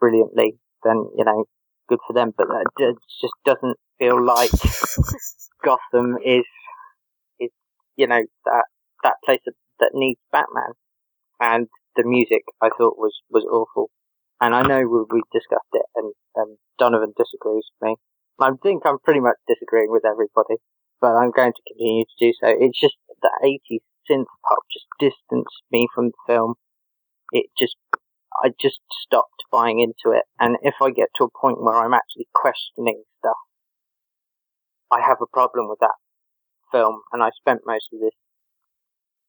brilliantly, then you know, good for them. But it just doesn't feel like Gotham is is you know that that place that needs Batman. And the music I thought was was awful. And I know we, we discussed it, and um, Donovan disagrees with me. I think I'm pretty much disagreeing with everybody, but I'm going to continue to do so. It's just the 80s synth pop just distanced me from the film. It just, I just stopped buying into it. And if I get to a point where I'm actually questioning stuff, I have a problem with that film. And I spent most of this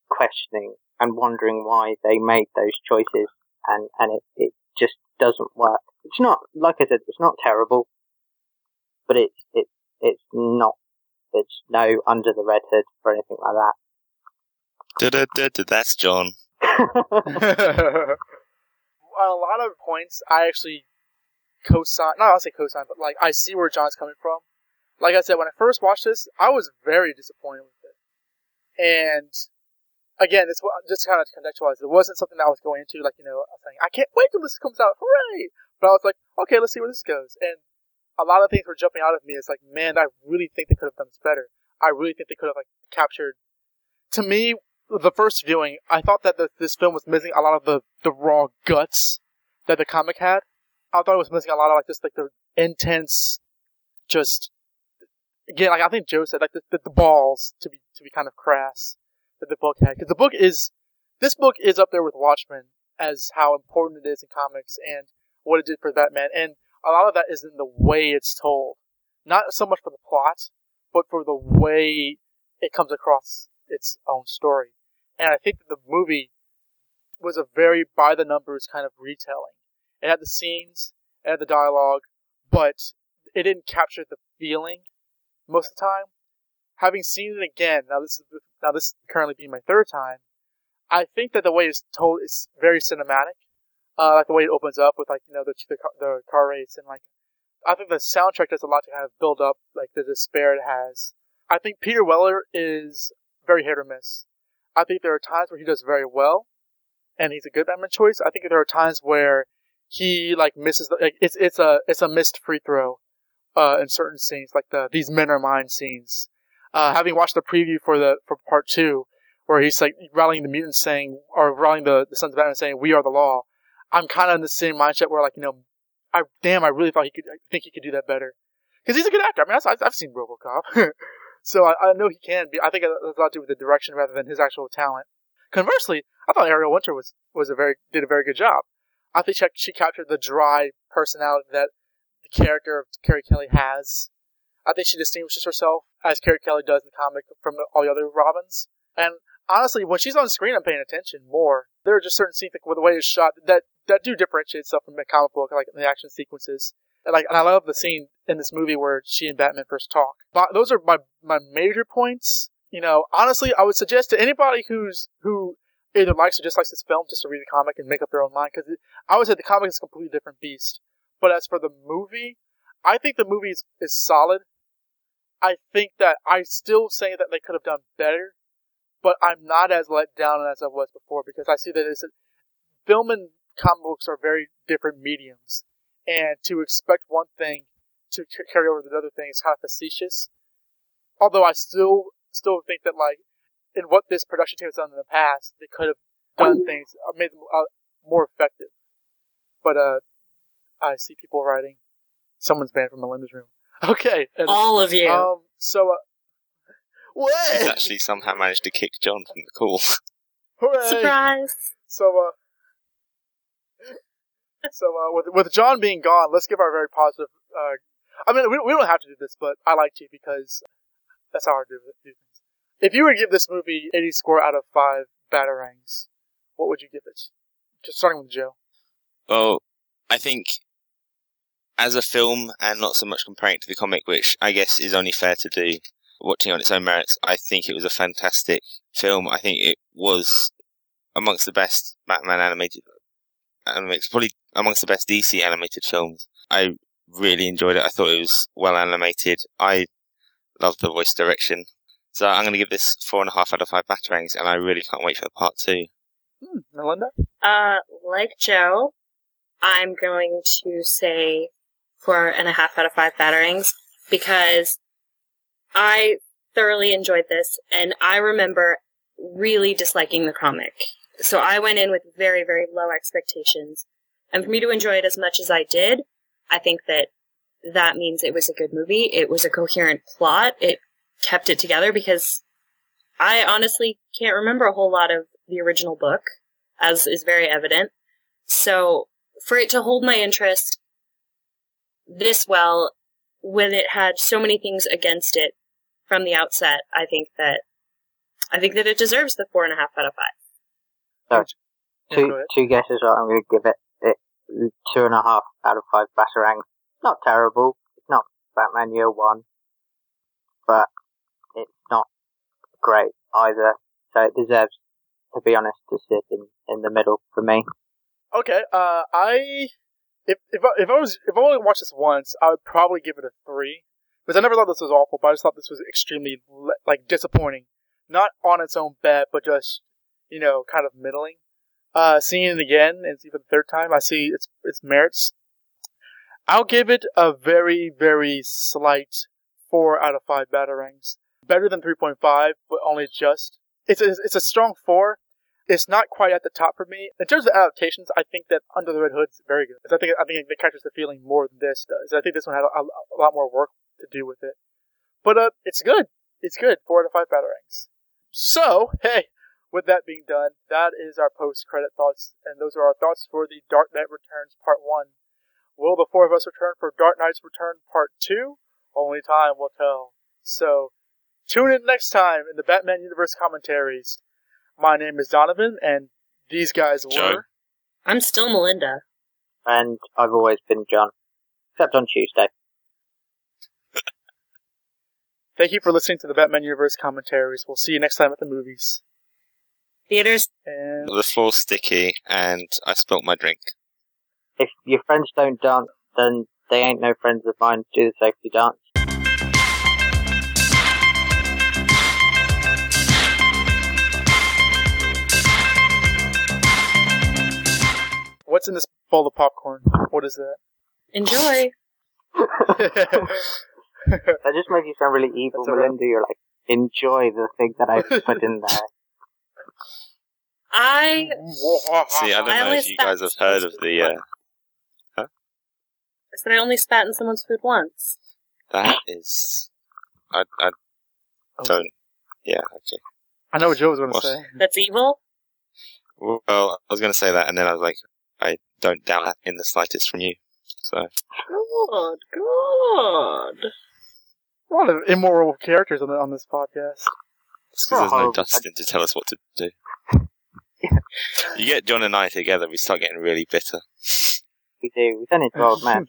questioning and wondering why they made those choices. And, and it, it just doesn't work. It's not, like I said, it's not terrible, but it's, it's, it's not, it's no under the red hood or anything like that. Da-da-da-da, That's John. On a lot of points, I actually co-sign, not I'll say co-sign, but like, I see where John's coming from. Like I said, when I first watched this, I was very disappointed with it. And again, it's just kind of contextualize. It wasn't something that I was going into, like, you know, I saying, I can't wait till this comes out, hooray! But I was like, okay, let's see where this goes. And a lot of things were jumping out of me. It's like, man, I really think they could have done this better. I really think they could have, like, captured. To me, the first viewing, I thought that the, this film was missing a lot of the, the raw guts that the comic had. I thought it was missing a lot of, like, just, like, the intense, just, again, like I think Joe said, like, the, the, the balls, to be, to be kind of crass that the book had because the book is this book is up there with Watchmen as how important it is in comics and what it did for Batman, and a lot of that is in the way it's told, not so much for the plot, but for the way it comes across its own story. And I think that the movie was a very by the numbers kind of retelling. It had the scenes, it had the dialogue, but it didn't capture the feeling most of the time having seen it again, now this is now this currently being my third time, I think that the way it's told is very cinematic. Uh, like the way it opens up with like you know the the car, the car race and like I think the soundtrack does a lot to kind of build up like the despair it has. I think Peter Weller is very hit or miss. I think there are times where he does very well, and he's a good Batman choice. I think there are times where he like misses the like, it's it's a it's a missed free throw uh, in certain scenes like the these men are mine scenes uh, having watched the preview for the for part two, where he's like rallying the mutants, saying or rallying the, the Sons of Batman, saying "We are the law." I'm kind of in the same mindset where like you know, I damn, I really thought he could, I think he could do that better because he's a good actor. I mean, I've, I've seen RoboCop, so I, I, know he can be. I think it has a lot to do with the direction rather than his actual talent. Conversely, I thought Ariel Winter was was a very did a very good job. I think she, she captured the dry personality that the character of Carrie Kelly has I think she distinguishes herself as Carrie Kelly does in the comic from all the other Robins. And honestly, when she's on screen, I'm paying attention more. There are just certain scenes like with the way it's shot that that do differentiate itself from the comic book, like the action sequences. And like, and I love the scene in this movie where she and Batman first talk. But those are my my major points. You know, honestly, I would suggest to anybody who's who either likes or dislikes this film just to read the comic and make up their own mind because I would say the comic is a completely different beast. But as for the movie, I think the movie is, is solid. I think that I still say that they could have done better, but I'm not as let down as I was before because I see that it's a, film and comic books are very different mediums, and to expect one thing to carry over to the other thing is kind of facetious. Although I still still think that like in what this production team has done in the past, they could have done things uh, made them uh, more effective. But uh, I see people writing. Someone's banned from Melinda's room. Okay. And, All of you. Um, so, uh, what? He's actually somehow managed to kick John from the call. Hooray! Surprise! So, uh, so uh, with with John being gone, let's give our very positive. Uh, I mean, we, we don't have to do this, but I like to because that's how I do, do things. If you were to give this movie 80 score out of five batarangs, what would you give it? Just starting with Joe. Well, I think as a film and not so much comparing it to the comic, which I guess is only fair to do, watching on its own merits, I think it was a fantastic film. I think it was amongst the best Batman animated, animated probably amongst the best DC animated films. I really enjoyed it. I thought it was well animated. I loved the voice direction. So I'm going to give this four and a half out of five batarangs, and I really can't wait for the part two. Hmm, Melinda? Uh, like Joe, I'm going to say four and a half out of five batarangs because I thoroughly enjoyed this and I remember really disliking the comic. So I went in with very, very low expectations. And for me to enjoy it as much as I did, I think that that means it was a good movie. It was a coherent plot. It kept it together because I honestly can't remember a whole lot of the original book, as is very evident. So for it to hold my interest this well when it had so many things against it from the outset, I think that I think that it deserves the four and a half out of five. Yeah, Two go ahead. two guesses. Right, I'm going to give it, it two and a half out of five batarangs. Not terrible. It's not Batman Year One, but it's not great either. So it deserves, to be honest, to sit in, in the middle for me. Okay, uh, I if if I, if I was if I only watched this once, I would probably give it a three because I never thought this was awful, but I just thought this was extremely like disappointing. Not on its own bat, but just you know, kind of middling. Uh, seeing it again and see for the third time, I see its its merits. I'll give it a very very slight four out of five batarangs. Better than three point five, but only just. It's a, it's a strong four, it's not quite at the top for me. In terms of adaptations, I think that Under the Red Hood's very good. I think I think it captures the feeling more than this does. I think this one had a, a lot more work to do with it. But uh, it's good. It's good. Four out of five batarangs. So hey, with that being done, that is our post-credit thoughts, and those are our thoughts for the Dark Knight Returns Part One. Will the four of us return for Dark Knight's Return Part Two? Only time will tell. So tune in next time in the Batman Universe commentaries. My name is Donovan, and these guys Joe. were. I'm still Melinda. And I've always been Jon, except on Tuesday. Thank you for listening to the Batman Universe commentaries. We'll see you next time at the movies. Theaters And The floor's sticky, and I spilt my drink. If your friends don't dance, then they ain't no friends of mine. Do the safety dance. What's in this bowl of popcorn? What is that? enjoy. that? That just makes you sound really evil, That's all right. Melinda. You're like, enjoy the thing that I put in there. I See, I don't I know if you guys have heard of the. Uh, I said I only spat in someone's food once. that is. I, I Oh. don't. Yeah, okay. I know what Joe was going to say. That's evil. Well, I was going to say that, and then I was like, I don't doubt that in the slightest from you. So, Good, good. A lot of immoral characters on, the, on this podcast. it's because there's no Oh, Dustin to tell us what to do. You get Jon and I together, we start getting really bitter. We do. We turn into old men.